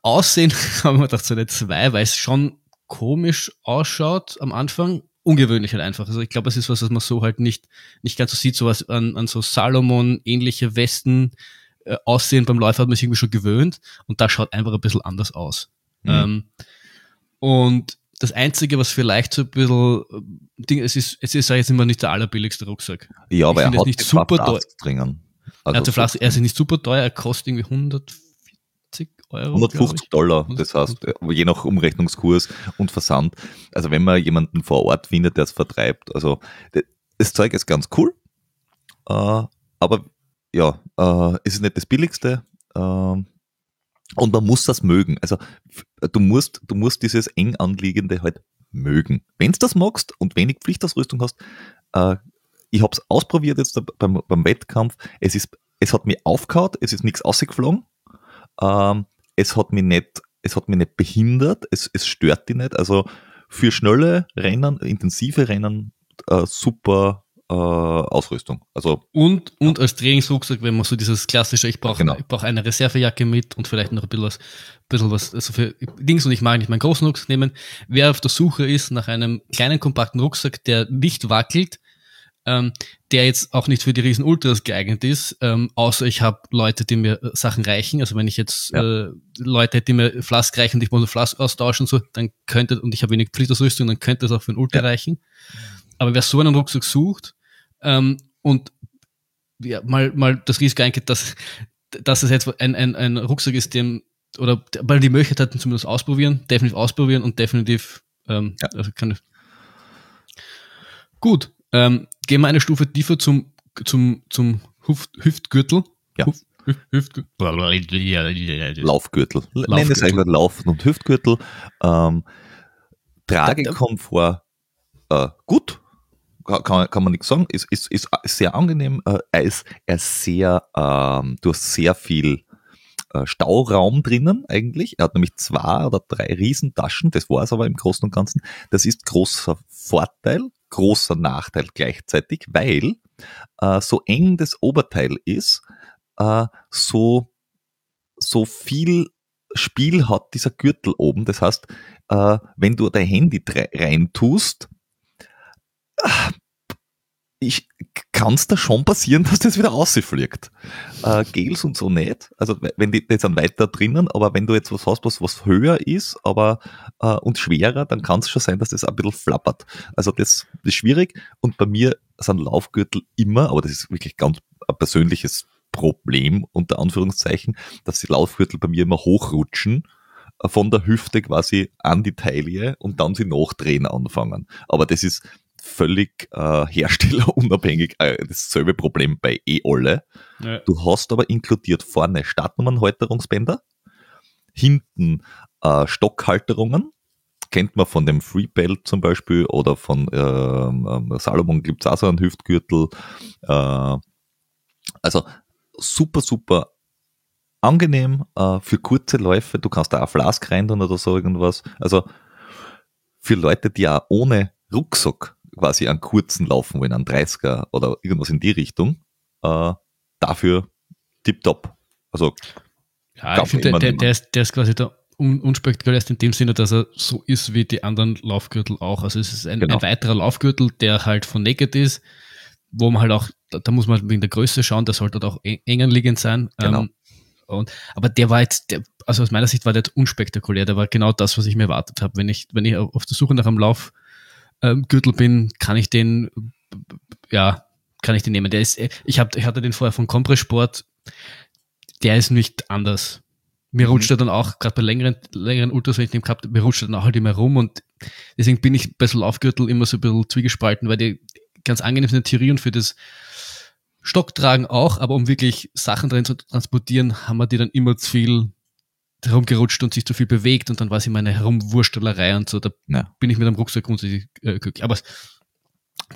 Aussehen (laughs) haben wir gedacht, so eine zwei, weil es schon komisch ausschaut am Anfang ungewöhnlich halt einfach. Also ich glaube, es ist was, was man so halt nicht, nicht ganz so sieht, sowas an, an so Salomon-ähnliche Westen äh, aussehen beim Läufer hat man sich irgendwie schon gewöhnt und das schaut einfach ein bisschen anders aus. Mhm. Ähm, und das Einzige, was vielleicht so ein bisschen, äh, Ding, es ist, es ist jetzt immer nicht der allerbilligste Rucksack. Ja, aber ich er hat nicht super teuer. Also er, hat Flask, er ist nicht super teuer, er kostet irgendwie 100 Euro. 150 Dollar, das heißt, je nach Umrechnungskurs und Versand. Also wenn man jemanden vor Ort findet, der es vertreibt, also das Zeug ist ganz cool, äh, aber ja, äh, es ist nicht das Billigste äh, und man muss das mögen. Also du musst, du musst dieses eng anliegende halt mögen. Wenn du das magst und wenig Pflichtausrüstung hast, äh, ich habe es ausprobiert jetzt beim, beim Wettkampf, es ist es hat mich aufgehauen, es ist nichts ausgeflogen. Ähm, es hat mich nicht, es hat mich nicht behindert, es, es stört dich nicht. Also für schnelle Rennen, intensive Rennen, äh, super äh, Ausrüstung. Also und und als Trainingsrucksack, wenn man so dieses klassische, ich brauche genau. ich brauche eine Reservejacke mit und vielleicht noch ein bisschen was, bisschen was also für Dings und ich mag nicht meinen großen Rucksack nehmen. Wer auf der Suche ist nach einem kleinen kompakten Rucksack, der nicht wackelt, ähm, der jetzt auch nicht für die riesen Ultras geeignet ist, ähm, außer ich habe Leute, die mir äh, Sachen reichen. Also wenn ich jetzt ja. äh, Leute hätte, die mir Flask reichen und ich muss eine Flask austauschen, so, dann könnte, und ich habe wenig Pflichtausrüstung, dann könnte das auch für ein Ultra ja. reichen. Aber wer so einen Rucksack sucht ähm, und ja, mal, mal das Risiko eingeht, dass, dass es jetzt ein, ein, ein Rucksack ist, dem oder weil die Möglichkeit hatten, zumindest ausprobieren, definitiv ausprobieren und definitiv ähm, ja. also kann, Gut, ähm, gehen wir eine Stufe tiefer zum, zum, zum Hüft, Hüftgürtel. Ja. Hüft, Hüftgürtel. Laufgürtel. Nennen es einfach Laufen und Hüftgürtel. Ähm, Tragekomfort äh, gut. Kann, kann man nichts sagen. Ist, ist, ist sehr angenehm. Äh, er, ist, er ist sehr, ähm, du hast sehr viel äh, Stauraum drinnen eigentlich. Er hat nämlich zwei oder drei Riesentaschen, das war es aber im Großen und Ganzen. Das ist großer Vorteil, großer Nachteil gleichzeitig, weil äh, so eng das Oberteil ist, äh, so, so viel Spiel hat dieser Gürtel oben. Das heißt, äh, wenn du dein Handy rein tust, ich kann es da schon passieren, (laughs) dass das wieder rausfliegt. Äh, Gels und so nicht. Also wenn die, die sind weiter drinnen, aber wenn du jetzt was hast, was, was höher ist, aber äh, und schwerer, dann kann es schon sein, dass das ein bisschen flappert. Also das, das ist schwierig. Und bei mir sind Laufgürtel immer, aber das ist wirklich ganz ein persönliches Problem, unter Anführungszeichen, dass die Laufgürtel bei mir immer hochrutschen äh, von der Hüfte quasi an die Taille und dann sie nachdrehen anfangen. Aber das ist völlig äh, herstellerunabhängig äh, dasselbe Problem bei eh alle. Ja. Du hast aber inkludiert vorne Startnummernhalterungsbänder, hinten äh, Stockhalterungen, kennt man von dem Freebelt zum Beispiel oder von ähm, Salomon gibt es auch so einen Hüftgürtel. Äh, also super, super angenehm äh, für kurze Läufe. Du kannst da auch Flask rein oder so irgendwas. Also für Leute, die auch ohne Rucksack quasi einen kurzen laufen wollen, einen 30er oder irgendwas in die Richtung, äh, dafür tipptopp. Also ja, ich finde, der, der, der, ist, der ist quasi der un unspektakulär in dem Sinne, dass er so ist wie die anderen Laufgürtel auch. Also es ist ein, genau. ein weiterer Laufgürtel, der halt von Naked ist, wo man halt auch, da, da muss man wegen der Größe schauen, der sollte halt auch eng anliegend sein. Genau. Ähm, und, aber der war jetzt, der, also aus meiner Sicht war der jetzt unspektakulär. Der war genau das, was ich mir erwartet habe. Wenn ich, wenn ich auf der Suche nach einem Laufgürtel ähm, bin, kann ich den, ja, kann ich den nehmen. Der ist, ich, hab, ich hatte den vorher von Compressport. Der ist nicht anders mir rutscht mhm. er dann auch, gerade bei längeren, längeren Ultras, wenn ich den gehabt mir rutscht er dann auch halt immer rum und deswegen bin ich bei so Laufgürtel immer so ein bisschen zwiegespalten, weil die ganz angenehm sind in der Theorie und für das Stocktragen auch, aber um wirklich Sachen drin zu transportieren, haben wir die dann immer zu viel herumgerutscht und sich zu viel bewegt und dann war es immer eine Herumwurstelerei und so. Da ja. bin ich mit dem Rucksack grundsätzlich äh, glücklich. Aber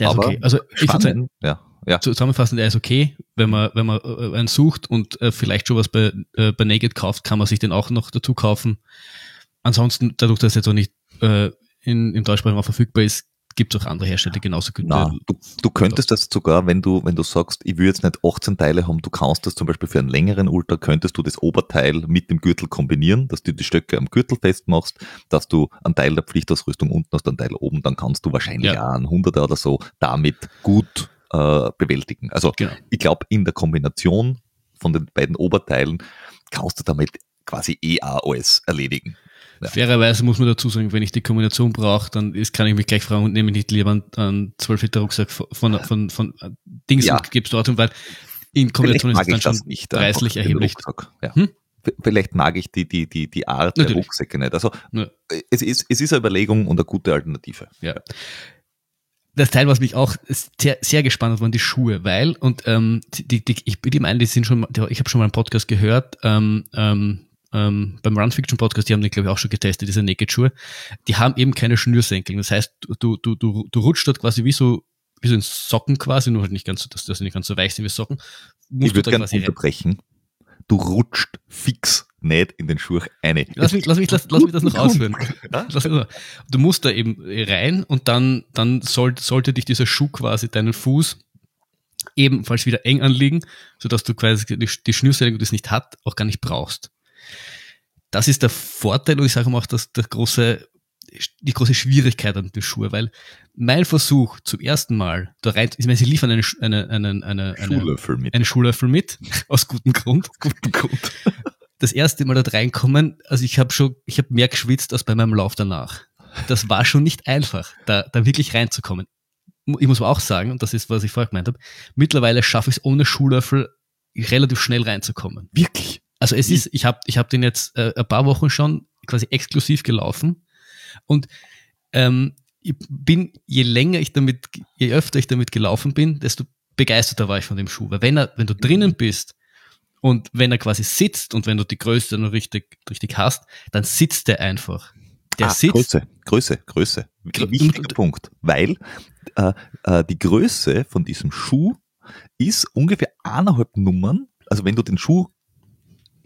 der aber ist okay. Also spannend, ich ja ja. zusammenfassend, er ist okay. Wenn man, wenn man äh, einen sucht und äh, vielleicht schon was bei, äh, bei Naked kauft, kann man sich den auch noch dazu kaufen. Ansonsten, dadurch, dass er jetzt auch nicht äh, in, im deutschsprachigen verfügbar ist, gibt es auch andere Hersteller, die genauso gut Na, du, du könntest das sogar, wenn du, wenn du sagst, ich will jetzt nicht 18 Teile haben, du kannst das zum Beispiel für einen längeren Ultra, könntest du das Oberteil mit dem Gürtel kombinieren, dass du die Stöcke am Gürtel festmachst, dass du einen Teil der Pflichtausrüstung unten hast, einen Teil oben, dann kannst du wahrscheinlich ja. auch einen 100er oder so damit gut äh, bewältigen. Also genau. ich glaube, in der Kombination von den beiden Oberteilen kannst du damit quasi eh auch alles erledigen. Ja. Fairerweise muss man dazu sagen, wenn ich die Kombination brauche, dann ist, kann ich mich gleich fragen und nehme nicht lieber einen, einen 12 Liter Rucksack von, von, von, von Dings ja. und gebe es dort, weil in Kombination ist es dann schon nicht, preislich erheblich. Ja. Hm? Vielleicht mag ich die, die, die, die Art Natürlich. der Rucksäcke nicht. Also ja. es, ist, es ist eine Überlegung und eine gute Alternative. Ja das Teil, was mich auch sehr, sehr gespannt hat, waren die Schuhe, weil, und ähm, die, die, ich bin die meinen, die sind schon, ich habe schon mal einen Podcast gehört, ähm, ähm, ähm, beim Run Fiction Podcast, die haben den, glaube ich, auch schon getestet, diese Naked-Schuhe, die haben eben keine Schnürsenkel. Das heißt, du, du, du, du rutscht dort quasi wie so, wie so in Socken quasi, nur halt nicht ganz so, dass das nicht ganz so weich sind wie Socken. Musst ich würde gerne unterbrechen. Rein. Du rutscht fix nicht in den Schuh eine. Lass mich, lass mich, lass, lass mich das noch (laughs) ausführen. Du musst da eben rein und dann, dann soll, sollte dich dieser Schuh quasi deinen Fuß ebenfalls wieder eng anliegen, sodass du quasi die, die Schnürsenkel, die es nicht hat, auch gar nicht brauchst. Das ist der Vorteil und ich sage mal auch, dass der große, die große Schwierigkeit an den Schuhe, weil mein Versuch zum ersten Mal da rein, ich meine, sie liefern eine, eine, eine, eine, eine Schuhlöffel mit. Einen Schuhlöffel mit, (laughs) aus gutem Grund. Guten Grund (laughs) das erste Mal dort reinkommen, also ich habe schon, ich habe mehr geschwitzt als bei meinem Lauf danach. Das war schon nicht einfach, da, da wirklich reinzukommen. Ich muss aber auch sagen, und das ist, was ich vorher gemeint habe, mittlerweile schaffe ich es ohne Schuhlöffel relativ schnell reinzukommen. Wirklich? Also es ist, ich habe ich hab den jetzt äh, ein paar Wochen schon quasi exklusiv gelaufen und ähm, ich bin, je länger ich damit, je öfter ich damit gelaufen bin, desto begeisterter war ich von dem Schuh. Weil wenn er, wenn du drinnen bist und wenn er quasi sitzt und wenn du die Größe noch richtig, richtig hast, dann sitzt er einfach. Der ah, sitzt. Größe, Größe, Größe. Wichtiger und, Punkt. Weil äh, äh, die Größe von diesem Schuh ist ungefähr eineinhalb Nummern. Also wenn du den Schuh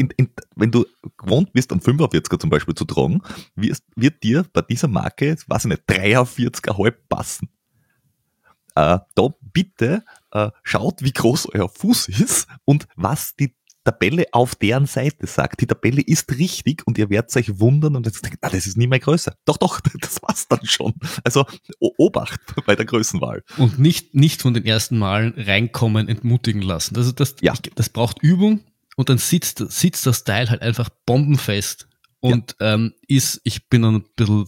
in, in, wenn du gewohnt bist, einen 45er zum Beispiel zu tragen, wirst, wird dir bei dieser Marke, weiß ich nicht, 43er halb passen. Äh, da bitte äh, schaut, wie groß euer Fuß ist und was die Tabelle auf deren Seite sagt. Die Tabelle ist richtig und ihr werdet euch wundern und jetzt denkt, ah, das ist nie mehr größer. Doch, doch, (laughs) das war's dann schon. Also Obacht bei der Größenwahl. Und nicht, nicht von den ersten Malen reinkommen, entmutigen lassen. Also das, ja. Das braucht Übung und dann sitzt, sitzt das Teil halt einfach bombenfest und ja. ähm, ist, ich bin dann ein bisschen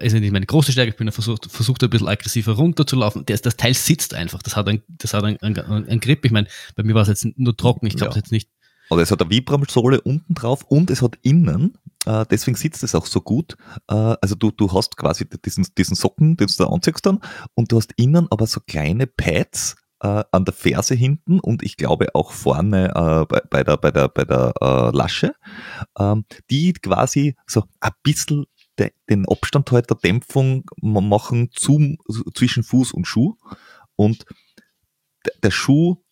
ist ja nicht meine große Stärke, ich bin versucht, versucht ein bisschen aggressiver runterzulaufen. Das, das Teil sitzt einfach, das hat ein, das hat ein, ein, ein Grip. Ich meine, bei mir war es jetzt nur trocken, ich glaube es ja. jetzt nicht. Also es hat eine Vibram-Sohle unten drauf und es hat innen, äh, deswegen sitzt es auch so gut. Äh, also du, du hast quasi diesen, diesen Socken, den du da anziehst dann, und du hast innen aber so kleine Pads, äh, an der Ferse hinten und ich glaube auch vorne äh, bei, bei, der, bei der, bei der äh, Lasche, ähm, die quasi so ein bisschen de, den Abstand halt der Dämpfung machen zum, zwischen Fuß und Schuh und der Schuh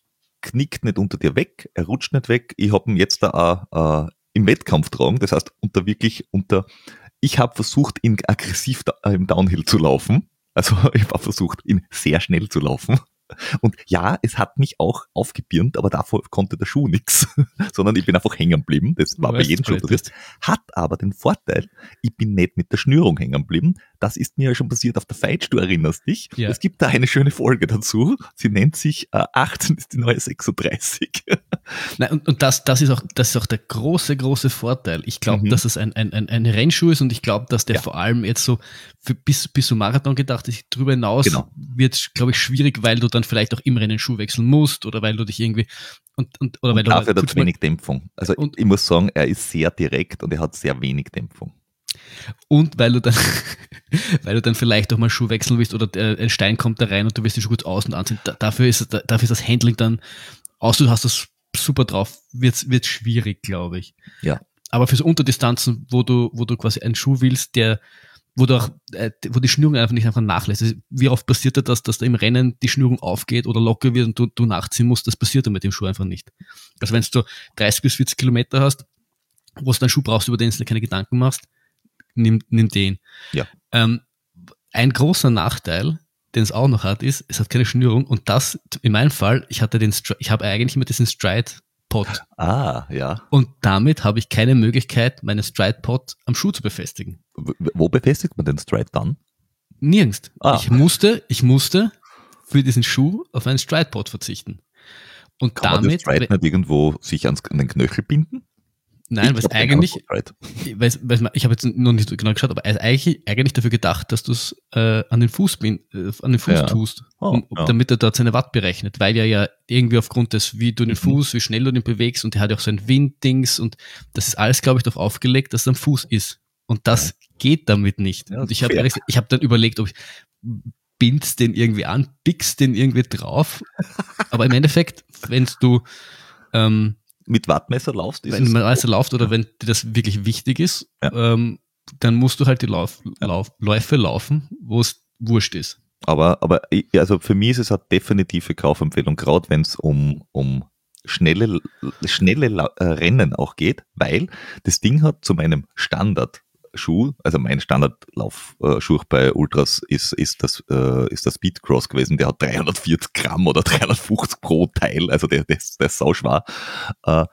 knickt nicht unter dir weg, er rutscht nicht weg. Ich habe ihn jetzt da auch äh, im Wettkampf tragen, das heißt unter wirklich unter, ich habe versucht, ihn aggressiv da, im Downhill zu laufen. Also (laughs) ich habe versucht, ihn sehr schnell zu laufen. Und ja, es hat mich auch aufgebirnt, aber davor konnte der Schuh nichts, (laughs) sondern ich bin einfach hängen geblieben. Das war bei jedem Schuh passiert. Hat aber den Vorteil, ich bin nicht mit der Schnürung hängen geblieben. Das ist mir ja schon passiert auf der Feitsch, du erinnerst dich. Ja. Es gibt da eine schöne Folge dazu. Sie nennt sich äh, 18 ist die neue 36. (laughs) Nein, und, und das, das, ist auch, das ist auch der große, große Vorteil. Ich glaube, mhm. dass es ein, ein, ein, ein Rennschuh ist und ich glaube, dass der ja. vor allem jetzt so für, bis, bis zum Marathon gedacht ist. Darüber hinaus genau. wird, glaube ich, schwierig, weil du dann vielleicht auch im Rennen Schuh wechseln musst oder weil du dich irgendwie und, und oder und weil du dafür hat wenig Dämpfung. Also und, ich muss sagen, er ist sehr direkt und er hat sehr wenig Dämpfung. Und weil du dann, (laughs) weil du dann vielleicht auch mal Schuh wechseln willst oder ein Stein kommt da rein und du willst den Schuh gut außen anziehen, dafür ist, dafür ist das Handling dann, außer du hast das super drauf, wird wird schwierig, glaube ich. Ja. Aber für so Unterdistanzen, wo du, wo du quasi einen Schuh willst, der, wo du auch, äh, wo die Schnürung einfach nicht einfach nachlässt. Also wie oft passiert das, dass da im Rennen die Schnürung aufgeht oder locker wird und du, du nachziehen musst? Das passiert dann mit dem Schuh einfach nicht. Also wenn du 30 bis 40 Kilometer hast, wo du deinen Schuh brauchst, über den du dir keine Gedanken machst, nimm, nimm den. Ja. Ähm, ein großer Nachteil, den es auch noch hat, ist, es hat keine Schnürung und das, in meinem Fall, ich hatte den, ich habe eigentlich immer diesen Stride Pod. Ah, ja. Und damit habe ich keine Möglichkeit, meinen Stride Pod am Schuh zu befestigen. Wo befestigt man den Stride dann? Nirgends. Ah. Ich musste, ich musste für diesen Schuh auf einen Stride Pod verzichten. Und Kann damit. Man den Stride nicht irgendwo sich ans, an den Knöchel binden? Nein, was eigentlich, weiß, weiß man, ich habe jetzt noch nicht so genau geschaut, aber er eigentlich, eigentlich dafür gedacht, dass du es äh, an den Fuß, äh, an den Fuß ja. tust, oh, um, ja. damit er dort seine Watt berechnet, weil er ja irgendwie aufgrund des, wie du den mhm. Fuß, wie schnell du den bewegst und der hat ja auch so ein Winddings und das ist alles, glaube ich, darauf aufgelegt, dass er am Fuß ist. Und das ja. geht damit nicht. und ich habe ich habe dann überlegt, ob ich bindst den irgendwie an, biegst den irgendwie drauf, aber im Endeffekt, wenn du ähm, mit Wattmesser laufst. Ist wenn man Messer läuft oder wenn dir das wirklich wichtig ist, ja. ähm, dann musst du halt die Lauf, Lauf, Läufe laufen, wo es wurscht ist. Aber, aber also für mich ist es eine definitive Kaufempfehlung, gerade wenn es um, um schnelle, schnelle äh, Rennen auch geht, weil das Ding hat zu meinem Standard Schuh, also mein Standardlaufschuh bei Ultras ist, ist, das, äh, ist das Speedcross gewesen, der hat 340 Gramm oder (laughs) 350 pro Teil, also der, der, der ist sauschwer. Äh,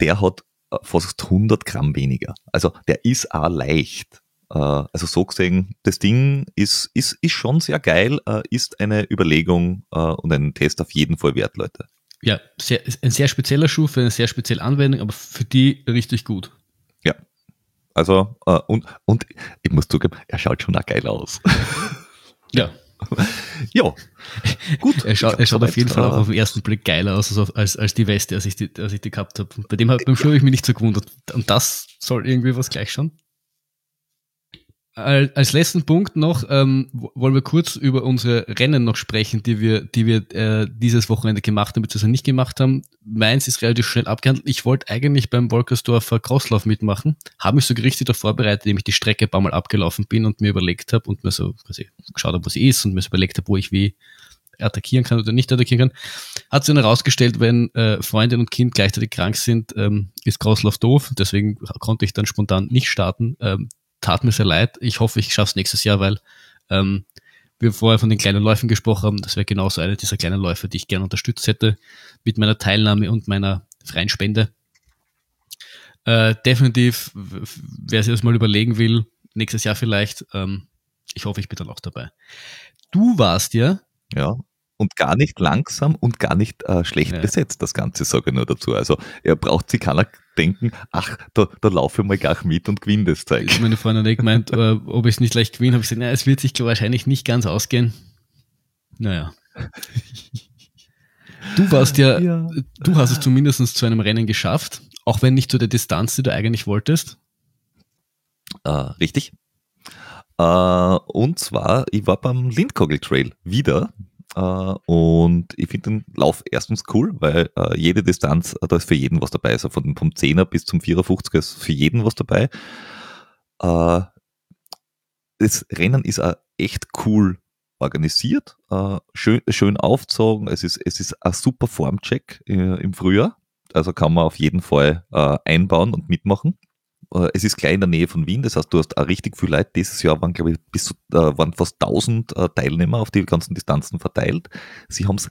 der hat äh, fast 100 Gramm weniger. Also der ist auch leicht. Äh, also so gesehen, das Ding ist, ist, ist schon sehr geil, äh, ist eine Überlegung äh, und ein Test auf jeden Fall wert, Leute. Ja, sehr, ein sehr spezieller Schuh für eine sehr spezielle Anwendung, aber für die richtig gut. Also, äh, und, und ich muss zugeben, er schaut schon auch geil aus. (laughs) Ja. ja, gut. Er, schaut, er schaut auf jeden Fall auch auf den ersten Blick geiler aus als, als, als die Weste, als ich die, als ich die gehabt habe. Bei dem beim Schuh habe ich mich nicht so gewundert. Und das soll irgendwie was gleich schauen. Als letzten Punkt noch ähm, wollen wir kurz über unsere Rennen noch sprechen, die wir, die wir äh, dieses Wochenende gemacht haben, beziehungsweise nicht gemacht haben. Meins ist relativ schnell abgehandelt. Ich wollte eigentlich beim Wolkersdorfer Crosslauf mitmachen, habe mich so richtig darauf vorbereitet, indem ich die Strecke ein paar Mal abgelaufen bin und mir überlegt habe und mir so quasi geschaut habe, wo sie ist und mir so überlegt habe, wo ich wie attackieren kann oder nicht attackieren kann. Hat sich dann herausgestellt, wenn äh, Freundin und Kind gleichzeitig krank sind, ähm, ist Crosslauf doof. Deswegen konnte ich dann spontan nicht starten. Ähm, tat mir sehr leid. Ich hoffe, ich schaffe es nächstes Jahr, weil ähm, wir vorher von den kleinen Läufen gesprochen haben. Das wäre genauso eine dieser kleinen Läufe, die ich gerne unterstützt hätte mit meiner Teilnahme und meiner freien Spende. Äh, definitiv, wer sich das mal überlegen will, nächstes Jahr vielleicht, ähm, ich hoffe, ich bin dann auch dabei. Du warst ja, ja und gar nicht langsam und gar nicht äh, schlecht ja. besetzt, das Ganze, sage ich nur dazu. Also er braucht sich keiner denken, ach, da, da laufe ich mal gleich mit und gewinne das Zeug. Meine Freundin hat gemeint, (laughs) äh, ob ich es nicht leicht gewinne, habe ich gesagt, na, es wird sich wahrscheinlich nicht ganz ausgehen. Naja. Du warst ja, ja, du hast es zumindest zu einem Rennen geschafft, auch wenn nicht zu der Distanz, die du eigentlich wolltest. Äh, richtig. Äh, und zwar, ich war beim Lindkogel Trail wieder. Äh, und ich finde den Lauf erstens cool, weil äh, jede Distanz, da ist für jeden was dabei. Also von, vom 10er bis zum 54er ist für jeden was dabei. Äh, das Rennen ist auch echt cool organisiert, äh, schön, schön aufgezogen. Es ist, es ist ein super Formcheck äh, im Frühjahr. Also kann man auf jeden Fall äh, einbauen und mitmachen. Äh, es ist gleich in der Nähe von Wien, das heißt, du hast auch richtig viel Leute. Dieses Jahr waren, glaube ich, bis zu, äh, waren fast 1000 äh, Teilnehmer auf die ganzen Distanzen verteilt. Sie haben es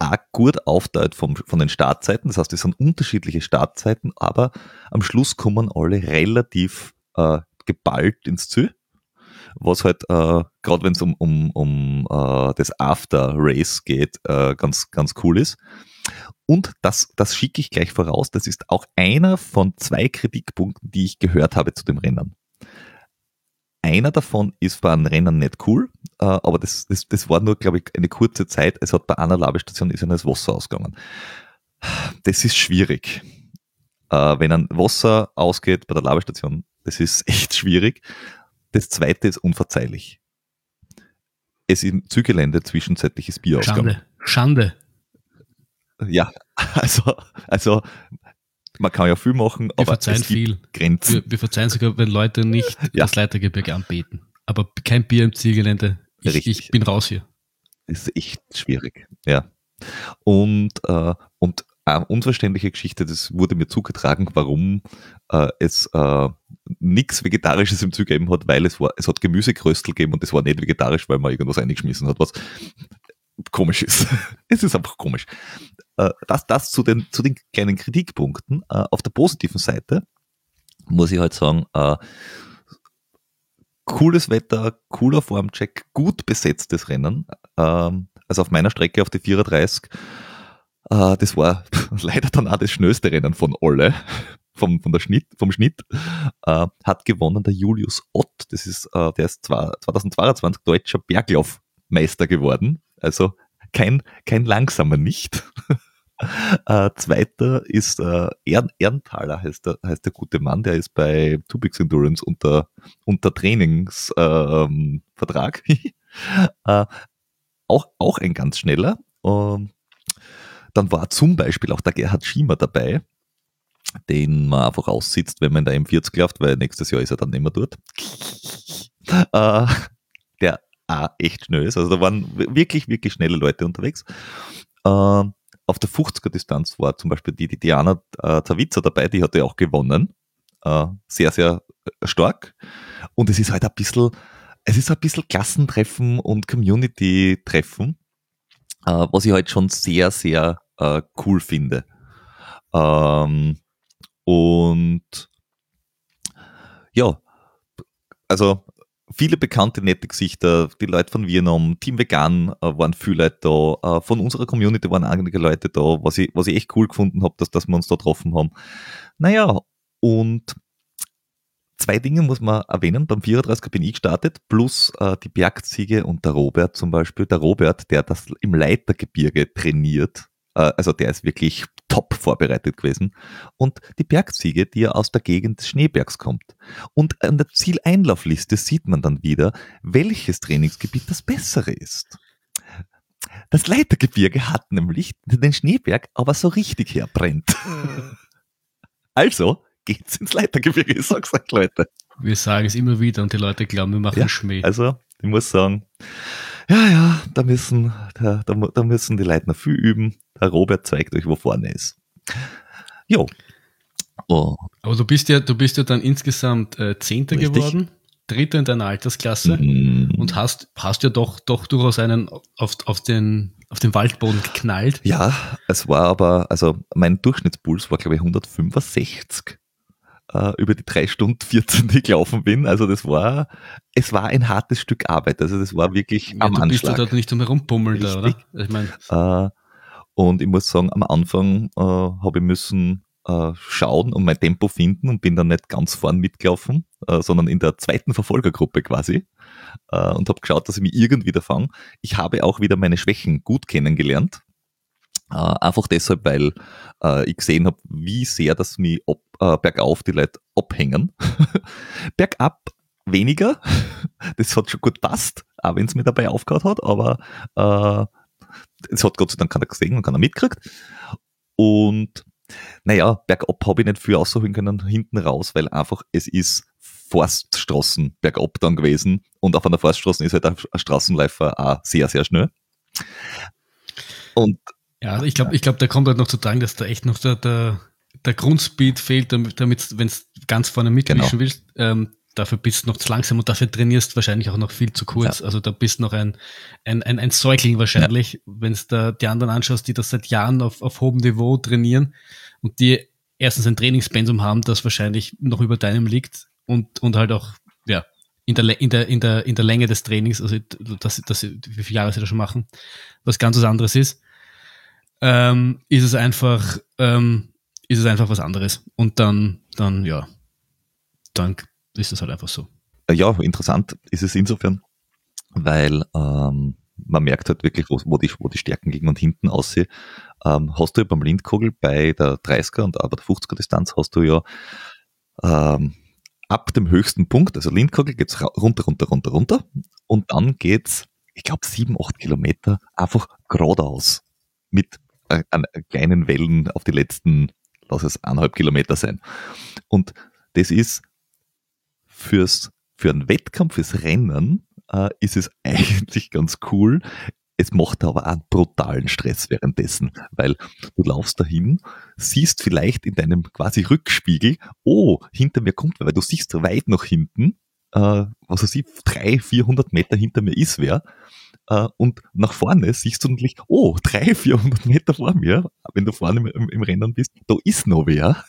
auch gut aufteilt von den Startzeiten. Das heißt, es sind unterschiedliche Startzeiten, aber am Schluss kommen alle relativ äh, geballt ins Ziel. Was halt, äh, gerade wenn es um, um, um äh, das After-Race geht, äh, ganz, ganz cool ist. Und das, das schicke ich gleich voraus, das ist auch einer von zwei Kritikpunkten, die ich gehört habe zu dem Rennen. Einer davon ist bei einem Rennen nicht cool, äh, aber das, das, das war nur, glaube ich, eine kurze Zeit. Es hat bei einer Labestation ist das Wasser ausgegangen. Das ist schwierig. Äh, wenn ein Wasser ausgeht bei der Labestation, das ist (laughs) echt schwierig. Das zweite ist unverzeihlich. Es ist im Zügelände zwischenzeitliches Bier Schande. Schande. Ja, (laughs) also, also man kann ja viel machen, wir aber verzeihen viel. Grenzen. Wir, wir, verzeihen sogar, wenn Leute nicht (laughs) ja. das Leitergebirge anbeten. Aber kein Bier im Zielgelände. Ich, ich, bin raus hier. Das ist echt schwierig, ja. Und, äh, und eine unverständliche Geschichte, das wurde mir zugetragen, warum äh, es äh, nichts Vegetarisches im Zug gegeben hat, weil es war, es hat Gemüsekröstel gegeben und es war nicht vegetarisch, weil man irgendwas eingeschmissen hat, was komisch ist. (laughs) es ist einfach komisch. Äh, das, das zu den, zu den kleinen Kritikpunkten. Äh, auf der positiven Seite muss ich halt sagen, äh, cooles Wetter, cooler Formcheck, gut besetztes Rennen. Ähm, also auf meiner Strecke auf die 34, das war (laughs) leider dann auch das schnellste Rennen von alle, vom, von der Schnitt, vom Schnitt, hat gewonnen der Julius Ott. Das ist, der ist 2022 deutscher Berglaufmeister geworden. Also kein, kein langsamer nicht. (laughs) Äh, zweiter ist äh, Ern, Erntaler, heißt der, heißt der gute Mann, der ist bei Tubix Endurance unter, unter Trainingsvertrag. Ähm, (laughs) äh, auch, auch ein ganz schneller. Ähm, dann war zum Beispiel auch der Gerhard Schiemer dabei, den man einfach aussitzt, wenn man in der M40 läuft, weil nächstes Jahr ist er dann nicht mehr dort. (laughs) Äh, der auch echt schnell ist. Also da waren wirklich, wirklich schnelle Leute unterwegs. Ähm, auf der 50er Distanz war zum Beispiel die, die Diana äh, Zawitzer dabei, die hatte auch gewonnen. Äh, sehr, sehr äh, stark. Und es ist halt ein bisschen, es ist ein bisschen Klassentreffen und Community-Treffen, äh, was ich halt schon sehr, sehr äh, cool finde. Ähm, und ja, also viele bekannte, nette Gesichter, die Leute von Vietnam, Team Vegan äh, waren viele Leute da, äh, von unserer Community waren einige Leute da, was ich, was ich echt cool gefunden habe, dass, dass wir uns da getroffen haben. Naja, und zwei Dinge muss man erwähnen. Beim 34 bin ich gestartet, plus äh, die Bergziege und der Robert zum Beispiel. Der Robert, der das im Leitergebirge trainiert, äh, also der ist wirklich top vorbereitet gewesen. Und die Bergziege, die ja aus der Gegend des Schneebergs kommt. Und an der Zieleinlaufliste sieht man dann wieder, welches Trainingsgebiet das bessere ist. Das Leitergebirge hat nämlich den Schneeberg aber so richtig herbrennt. also geht's ins Leitergebirge, ich sag's euch, Leute. Wir sagen es immer wieder und die Leute glauben, wir machen ja, Schmäh. Also, ich muss sagen, ja, ja, da müssen, da, da, da müssen die Leute noch viel üben. Der Robert zeigt euch, wo vorne ist. Jo. Oh. Aber du bist ja, du bist ja dann insgesamt äh, Zehnter Richtig. geworden, Dritter in deiner Altersklasse mm. und hast, hast ja doch, doch durchaus einen auf, auf, den, auf den Waldboden geknallt. Ja, es war aber, also mein Durchschnittspuls war glaube ich 165. äh, über die drei Stunden 14, die ich gelaufen bin. Also das war, es war ein hartes Stück Arbeit. Also das war wirklich ja, am du Anschlag. Du bist dort nicht um herumpummeln da, oder? Ich mein. Äh, und ich muss sagen, am Anfang äh, habe ich müssen äh, schauen und mein Tempo finden und bin dann nicht ganz vorn mitgelaufen, äh, sondern in der zweiten Verfolgergruppe quasi und habe geschaut, dass ich mich irgendwie da fange. Ich habe auch wieder meine Schwächen gut kennengelernt. Äh, einfach deshalb, weil äh, ich gesehen habe, wie sehr das mich ob, äh, bergauf die Leute abhängen. (laughs) Bergab weniger. (laughs) Das hat schon gut passt, auch wenn es mir dabei aufgehört hat, aber äh, es hat Gott sei Dank keiner gesehen und keiner mitgekriegt. Und naja, bergab habe ich nicht viel aussuchen können hinten raus, weil einfach es ist Forststraßen bergab dann gewesen und auf einer Forststraße ist halt ein Straßenläufer auch sehr, sehr schnell. Und ja, ich glaube, ich glaube, da kommt halt noch zu tragen, dass da echt noch der, der, der Grundspeed fehlt, damit, wenn es ganz vorne mitmischen genau. willst. Ähm, dafür bist du noch zu langsam und dafür trainierst wahrscheinlich auch noch viel zu kurz. Ja. Also da bist noch ein, ein, ein, ein Säugling wahrscheinlich, ja. wenn du da die anderen anschaust, die das seit Jahren auf, auf hohem Niveau trainieren und die erstens ein Trainingspensum haben, das wahrscheinlich noch über deinem liegt und, und halt auch, ja, in der, in der, in der, in der Länge des Trainings, also das, das, wie viele Jahre sie das schon machen, was ganz was anderes ist, ähm, ist es einfach, ähm, ist es einfach was anderes. Und dann, dann, ja, dann ist es halt einfach so. Ja, interessant ist es insofern, weil ähm, man merkt halt wirklich, wo, wo, die, wo die Stärken liegen und hinten aussehen. Ähm, hast du ja beim Lindkogel bei der 30er und aber der 50er Distanz hast du ja ähm, ab dem höchsten Punkt, also Lindkogel geht's runter, runter, runter, runter und dann geht's, ich glaube, sieben, acht Kilometer einfach geradeaus mit äh, an kleinen Wellen auf die letzten, lass es eineinhalb Kilometer sein. Und das ist fürs, für einen Wettkampf, fürs Rennen, äh, ist es (laughs) eigentlich ganz cool. Es macht aber einen brutalen Stress währenddessen, weil du laufst dahin, siehst vielleicht in deinem quasi Rückspiegel, oh, hinter mir kommt wer, weil du siehst weit nach hinten, äh, was weiß ich, drei, vierhundert Meter hinter mir ist wer, äh, und nach vorne siehst du natürlich, oh, drei, vierhundert Meter vor mir, wenn du vorne im, im Rennen bist, da ist noch wer.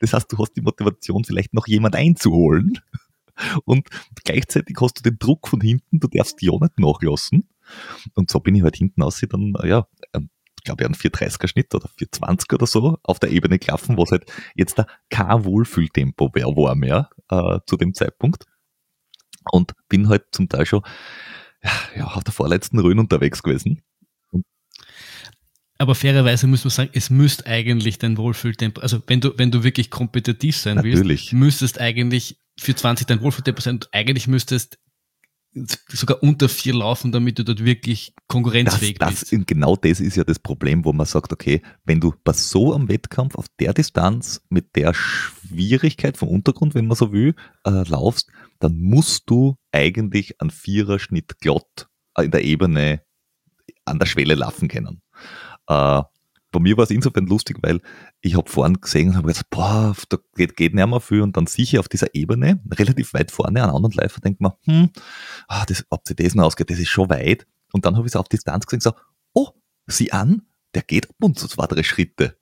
Das heißt, du hast die Motivation, vielleicht noch jemand einzuholen. Und gleichzeitig hast du den Druck von hinten, du darfst auch nicht nachlassen. Und so bin ich halt hinten aus, dann, ja, ähm, ich glaube, einen 430er Schnitt oder 420 oder so auf der Ebene klaffen, was halt jetzt da kein Wohlfühltempo wäre, war mehr äh, zu dem Zeitpunkt. Und bin halt zum Teil schon ja, auf der vorletzten Rhön unterwegs gewesen. Aber fairerweise muss man sagen, es müsste eigentlich dein Wohlfühltempo, also wenn du, wenn du wirklich kompetitiv sein Natürlich. willst, müsstest eigentlich für 20 dein Wohlfühltempo sein und eigentlich müsstest sogar unter vier laufen, damit du dort wirklich konkurrenzfähig das, das, bist. Genau das ist ja das Problem, wo man sagt, okay, wenn du bei so einem Wettkampf auf der Distanz mit der Schwierigkeit vom Untergrund, wenn man so will, äh, laufst, dann musst du eigentlich einen Viererschnitt glatt in der Ebene an der Schwelle laufen können. Äh, bei mir war es insofern lustig, weil ich habe vorhin gesehen und habe gesagt, boah, da geht, geht nicht mehr viel und dann ich auf dieser Ebene, relativ weit vorne, einen anderen Läufer, denkt man, hm, ah, das, ob sie das noch ausgeht, das ist schon weit. Und dann habe ich es auf Distanz gesehen und gesagt, oh, sieh an, der geht ab und zu zwei, drei Schritte.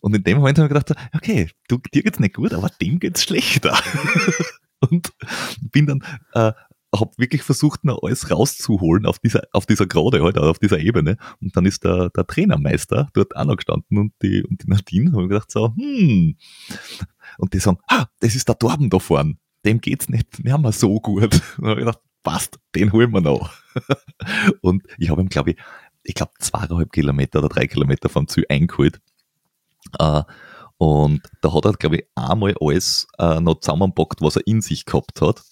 Und in dem Moment habe ich gedacht, okay, du, dir geht's nicht gut, aber dem geht's schlechter. (laughs) und bin dann äh, habe wirklich versucht, noch alles rauszuholen auf dieser, auf dieser Gerade, halt, auf dieser Ebene. Und dann ist der, der Trainermeister dort auch noch gestanden und die, und die Nadine haben gedacht so, hm. Und die sagen, ah, das ist der Torben da vorne. Dem geht's nicht, mehr so gut. (laughs) Und habe ich gedacht, passt, den holen wir noch. (laughs) und ich habe ihm, glaube ich, ich glaube zweieinhalb Kilometer oder drei Kilometer vom Ziel eingeholt. Uh, und da hat er, glaube ich, einmal alles uh, noch zusammenpackt, was er in sich gehabt hat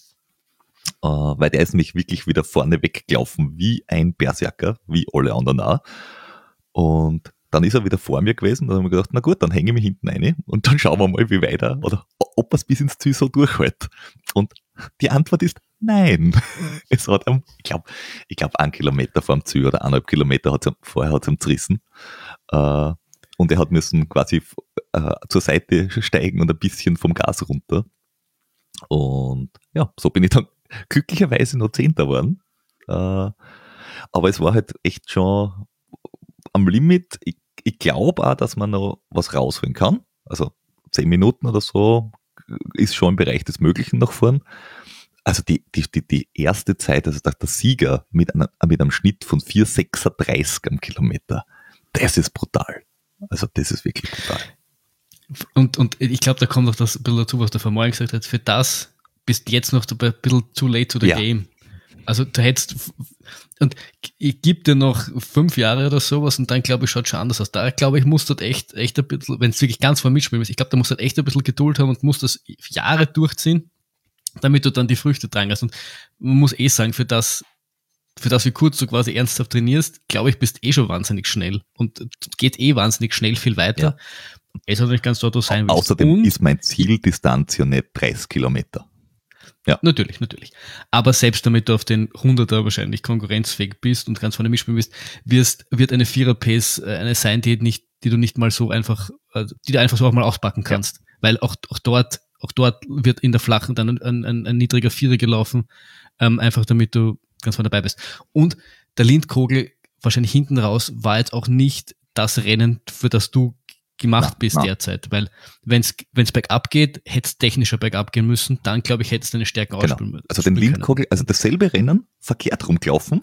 äh, weil der ist nämlich wirklich wieder vorne weggelaufen wie ein Berserker, wie alle anderen auch. Und dann ist er wieder vor mir gewesen, dann haben wir gedacht, na gut, dann hänge ich mich hinten rein und dann schauen wir mal, wie weiter oder ob er es bis ins Ziel so durchhält. Und die Antwort ist nein. (laughs) es hat ich glaube, ich glaube, ein Kilometer vor dem Ziel oder eineinhalb Kilometer hat es vorher hat es ihm zerrissen. Äh, und er hat müssen quasi äh, zur Seite steigen und ein bisschen vom Gas runter. Und ja, so bin ich dann glücklicherweise noch Zehnter geworden. Äh, aber es war halt echt schon am Limit. Ich, ich glaube auch, dass man noch was rausholen kann. Also zehn Minuten oder so ist schon im Bereich des Möglichen nach vorn. Also die, die, die, die erste Zeit, also der Sieger mit, einer, mit einem Schnitt von 4,36 am Kilometer, das ist brutal. Also das ist wirklich brutal. Und, und ich glaube, da kommt noch das bisschen dazu, was der Vermeulen gesagt hat. Für das bist jetzt noch ein bisschen too late to the ja. game. Also du hättest, und ich gebe dir noch fünf Jahre oder sowas und dann glaube ich, schaut schon anders aus. Da glaube ich, muss dort echt, echt ein bisschen, wenn es wirklich ganz vor mitspielen ist, ich glaube, da muss dort echt ein bisschen Geduld haben und muss das Jahre durchziehen, damit du dann die Früchte tragen hast. Und man muss eh sagen, für das, für das, wie kurz du quasi ernsthaft trainierst, glaube ich, bist eh schon wahnsinnig schnell und geht eh wahnsinnig schnell viel weiter. Ja. Es hat nicht ganz dort, wo sein willst. Außerdem und, ist mein Zieldistanz ja nicht 30 Kilometer. Ja. Natürlich, natürlich. Aber selbst damit du auf den 100er wahrscheinlich konkurrenzfähig bist und ganz vorne mitspielen bist, wirst, wird eine Vierer-Pace äh, eine sein, die nicht, die du nicht mal so einfach, also die du einfach so auch mal auspacken kannst. Ja. Weil auch, auch dort, auch dort wird in der Flachen dann ein, ein, ein niedriger Vierer gelaufen, ähm, einfach damit du ganz vorne dabei bist. Und der Lindkogel wahrscheinlich hinten raus war jetzt auch nicht das Rennen, für das du gemacht na, bist na. derzeit. Weil wenn es bergab geht, hätte es technischer bergab gehen müssen, dann glaube ich, hätte es deine Stärken genau. ausspielen müssen. Also den Lindkogel, also dasselbe Rennen, verkehrt rumgelaufen,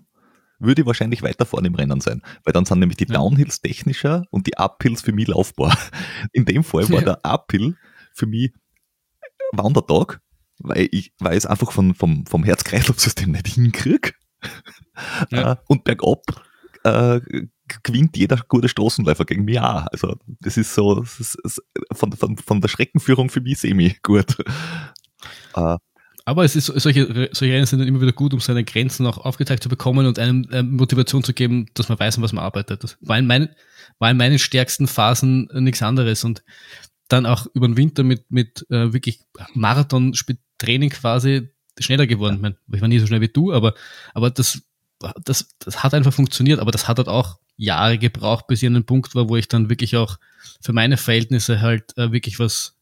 würde wahrscheinlich weiter vorne im Rennen sein. Weil dann sind nämlich die ja. Downhills technischer und die Uphills für mich laufbar. (laughs) In dem Fall war ja. der Uphill für mich Wandertag, weil ich, weil ich es einfach von, vom, vom Herz-Kreislauf-System nicht hinkriege. Ja. Äh, und bergab äh, gewinnt jeder gute Straßenläufer gegen mich auch. Also das ist so das ist, das von, von, von der Schreckenführung für mich semi gut. Uh, (laughs) aber es ist solche, solche Rennen sind dann immer wieder gut, um seine Grenzen auch aufgezeigt zu bekommen und einem äh, Motivation zu geben, dass man weiß, was man arbeitet. Das war in, mein, war in meinen stärksten Phasen äh, nichts anderes und dann auch über den Winter mit, mit äh, wirklich Marathon-Training quasi schneller geworden. Ich, mein, ich war nie so schnell wie du, aber, aber das, das, das hat einfach funktioniert, aber das hat halt auch Jahre gebraucht, bis ich an den Punkt war, wo ich dann wirklich auch für meine Verhältnisse halt äh, wirklich was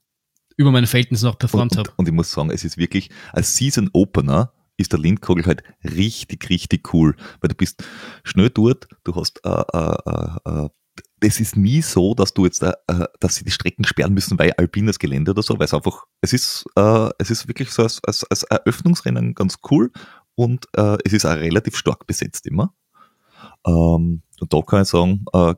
über meine Verhältnisse noch performt habe. Und, ich muss sagen, es ist wirklich, als Season Opener ist der Lindkogel halt richtig, richtig cool, weil du bist schnell dort, du hast, äh, äh, äh, das ist nie so, dass du jetzt, äh, äh, dass sie die Strecken sperren müssen, weil alpines Gelände oder so, weil es einfach, es ist, äh, es ist wirklich so als, als, als Eröffnungsrennen ganz cool und äh, es ist auch relativ stark besetzt immer. Ähm, und da kann ich sagen, äh,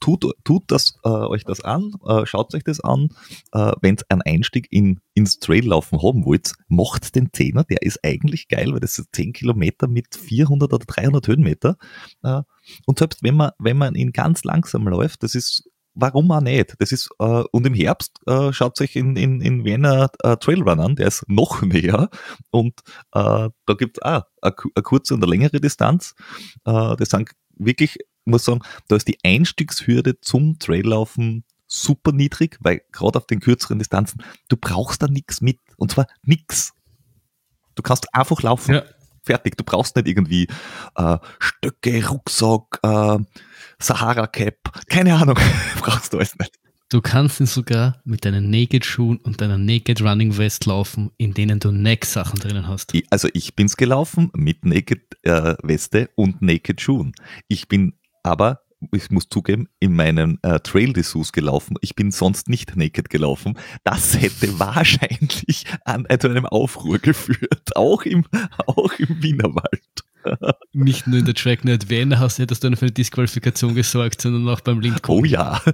tut, tut das, äh, euch das an, äh, schaut euch das an. Äh, Wenn einen Einstieg in, ins Traillaufen haben wollt, macht den Zehner, der ist eigentlich geil, weil das sind 10 Kilometer mit 400 oder 300 Höhenmeter. Äh, und selbst wenn man, wenn man ihn ganz langsam läuft, das ist warum auch nicht? Das ist, äh, und im Herbst äh, schaut sich in, in, in Vienna äh, Trailrun an, der ist noch (laughs) näher und äh, da gibt es auch eine, eine kurze und eine längere Distanz. Äh, das sind wirklich muss sagen, da ist die Einstiegshürde zum Traillaufen super niedrig, weil gerade auf den kürzeren Distanzen, du brauchst da nichts mit. Und zwar nichts. Du kannst einfach laufen. Ja. Fertig. Du brauchst nicht irgendwie äh, Stöcke, Rucksack, äh, Sahara-Cap. Keine Ahnung. (laughs) brauchst du alles nicht. Du kannst ihn sogar mit deinen Naked-Schuhen und deiner Naked Running Vest laufen, in denen du Neck-Sachen drinnen hast. Also ich bin's gelaufen mit Naked äh, und Naked Schuhen. Ich bin aber ich muss zugeben, in meinen äh, Trail Dessous gelaufen. Ich bin sonst nicht naked gelaufen. Das hätte (laughs) wahrscheinlich an, äh, zu einem Aufruhr geführt, auch im, (laughs) auch im Wienerwald. Nicht nur in der Tracknet Vienna hast, hättest du dann für eine Disqualifikation gesorgt, sondern auch beim Lindkorn. Oh ja. (laughs)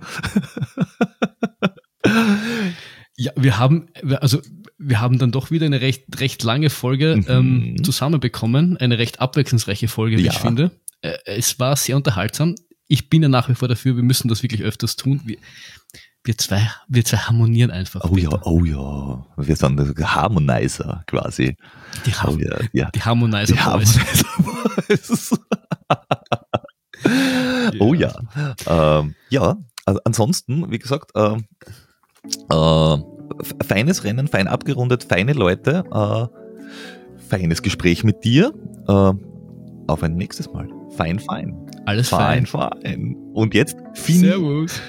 ja, wir haben, also wir haben dann doch wieder eine recht, recht lange Folge mhm. ähm, zusammenbekommen, eine recht abwechslungsreiche Folge, wie ja. ich finde. Äh, es war sehr unterhaltsam. Ich bin ja nach wie vor dafür, wir müssen das wirklich öfters tun. Wir, wir zwei, wir zwei harmonieren einfach. Oh bitte. ja, oh ja. Wir sind Harmonizer quasi. Die, Har oh ja, ja. die Harmonizer. Die Harmonizer (laughs) oh ja. Ähm, ja, also ansonsten, wie gesagt, ähm, äh, feines Rennen, fein abgerundet, feine Leute, äh, feines Gespräch mit dir. Äh, auf ein nächstes Mal. Fein, fein. Alles fein. Fein, fein. Und jetzt Fini. Servus.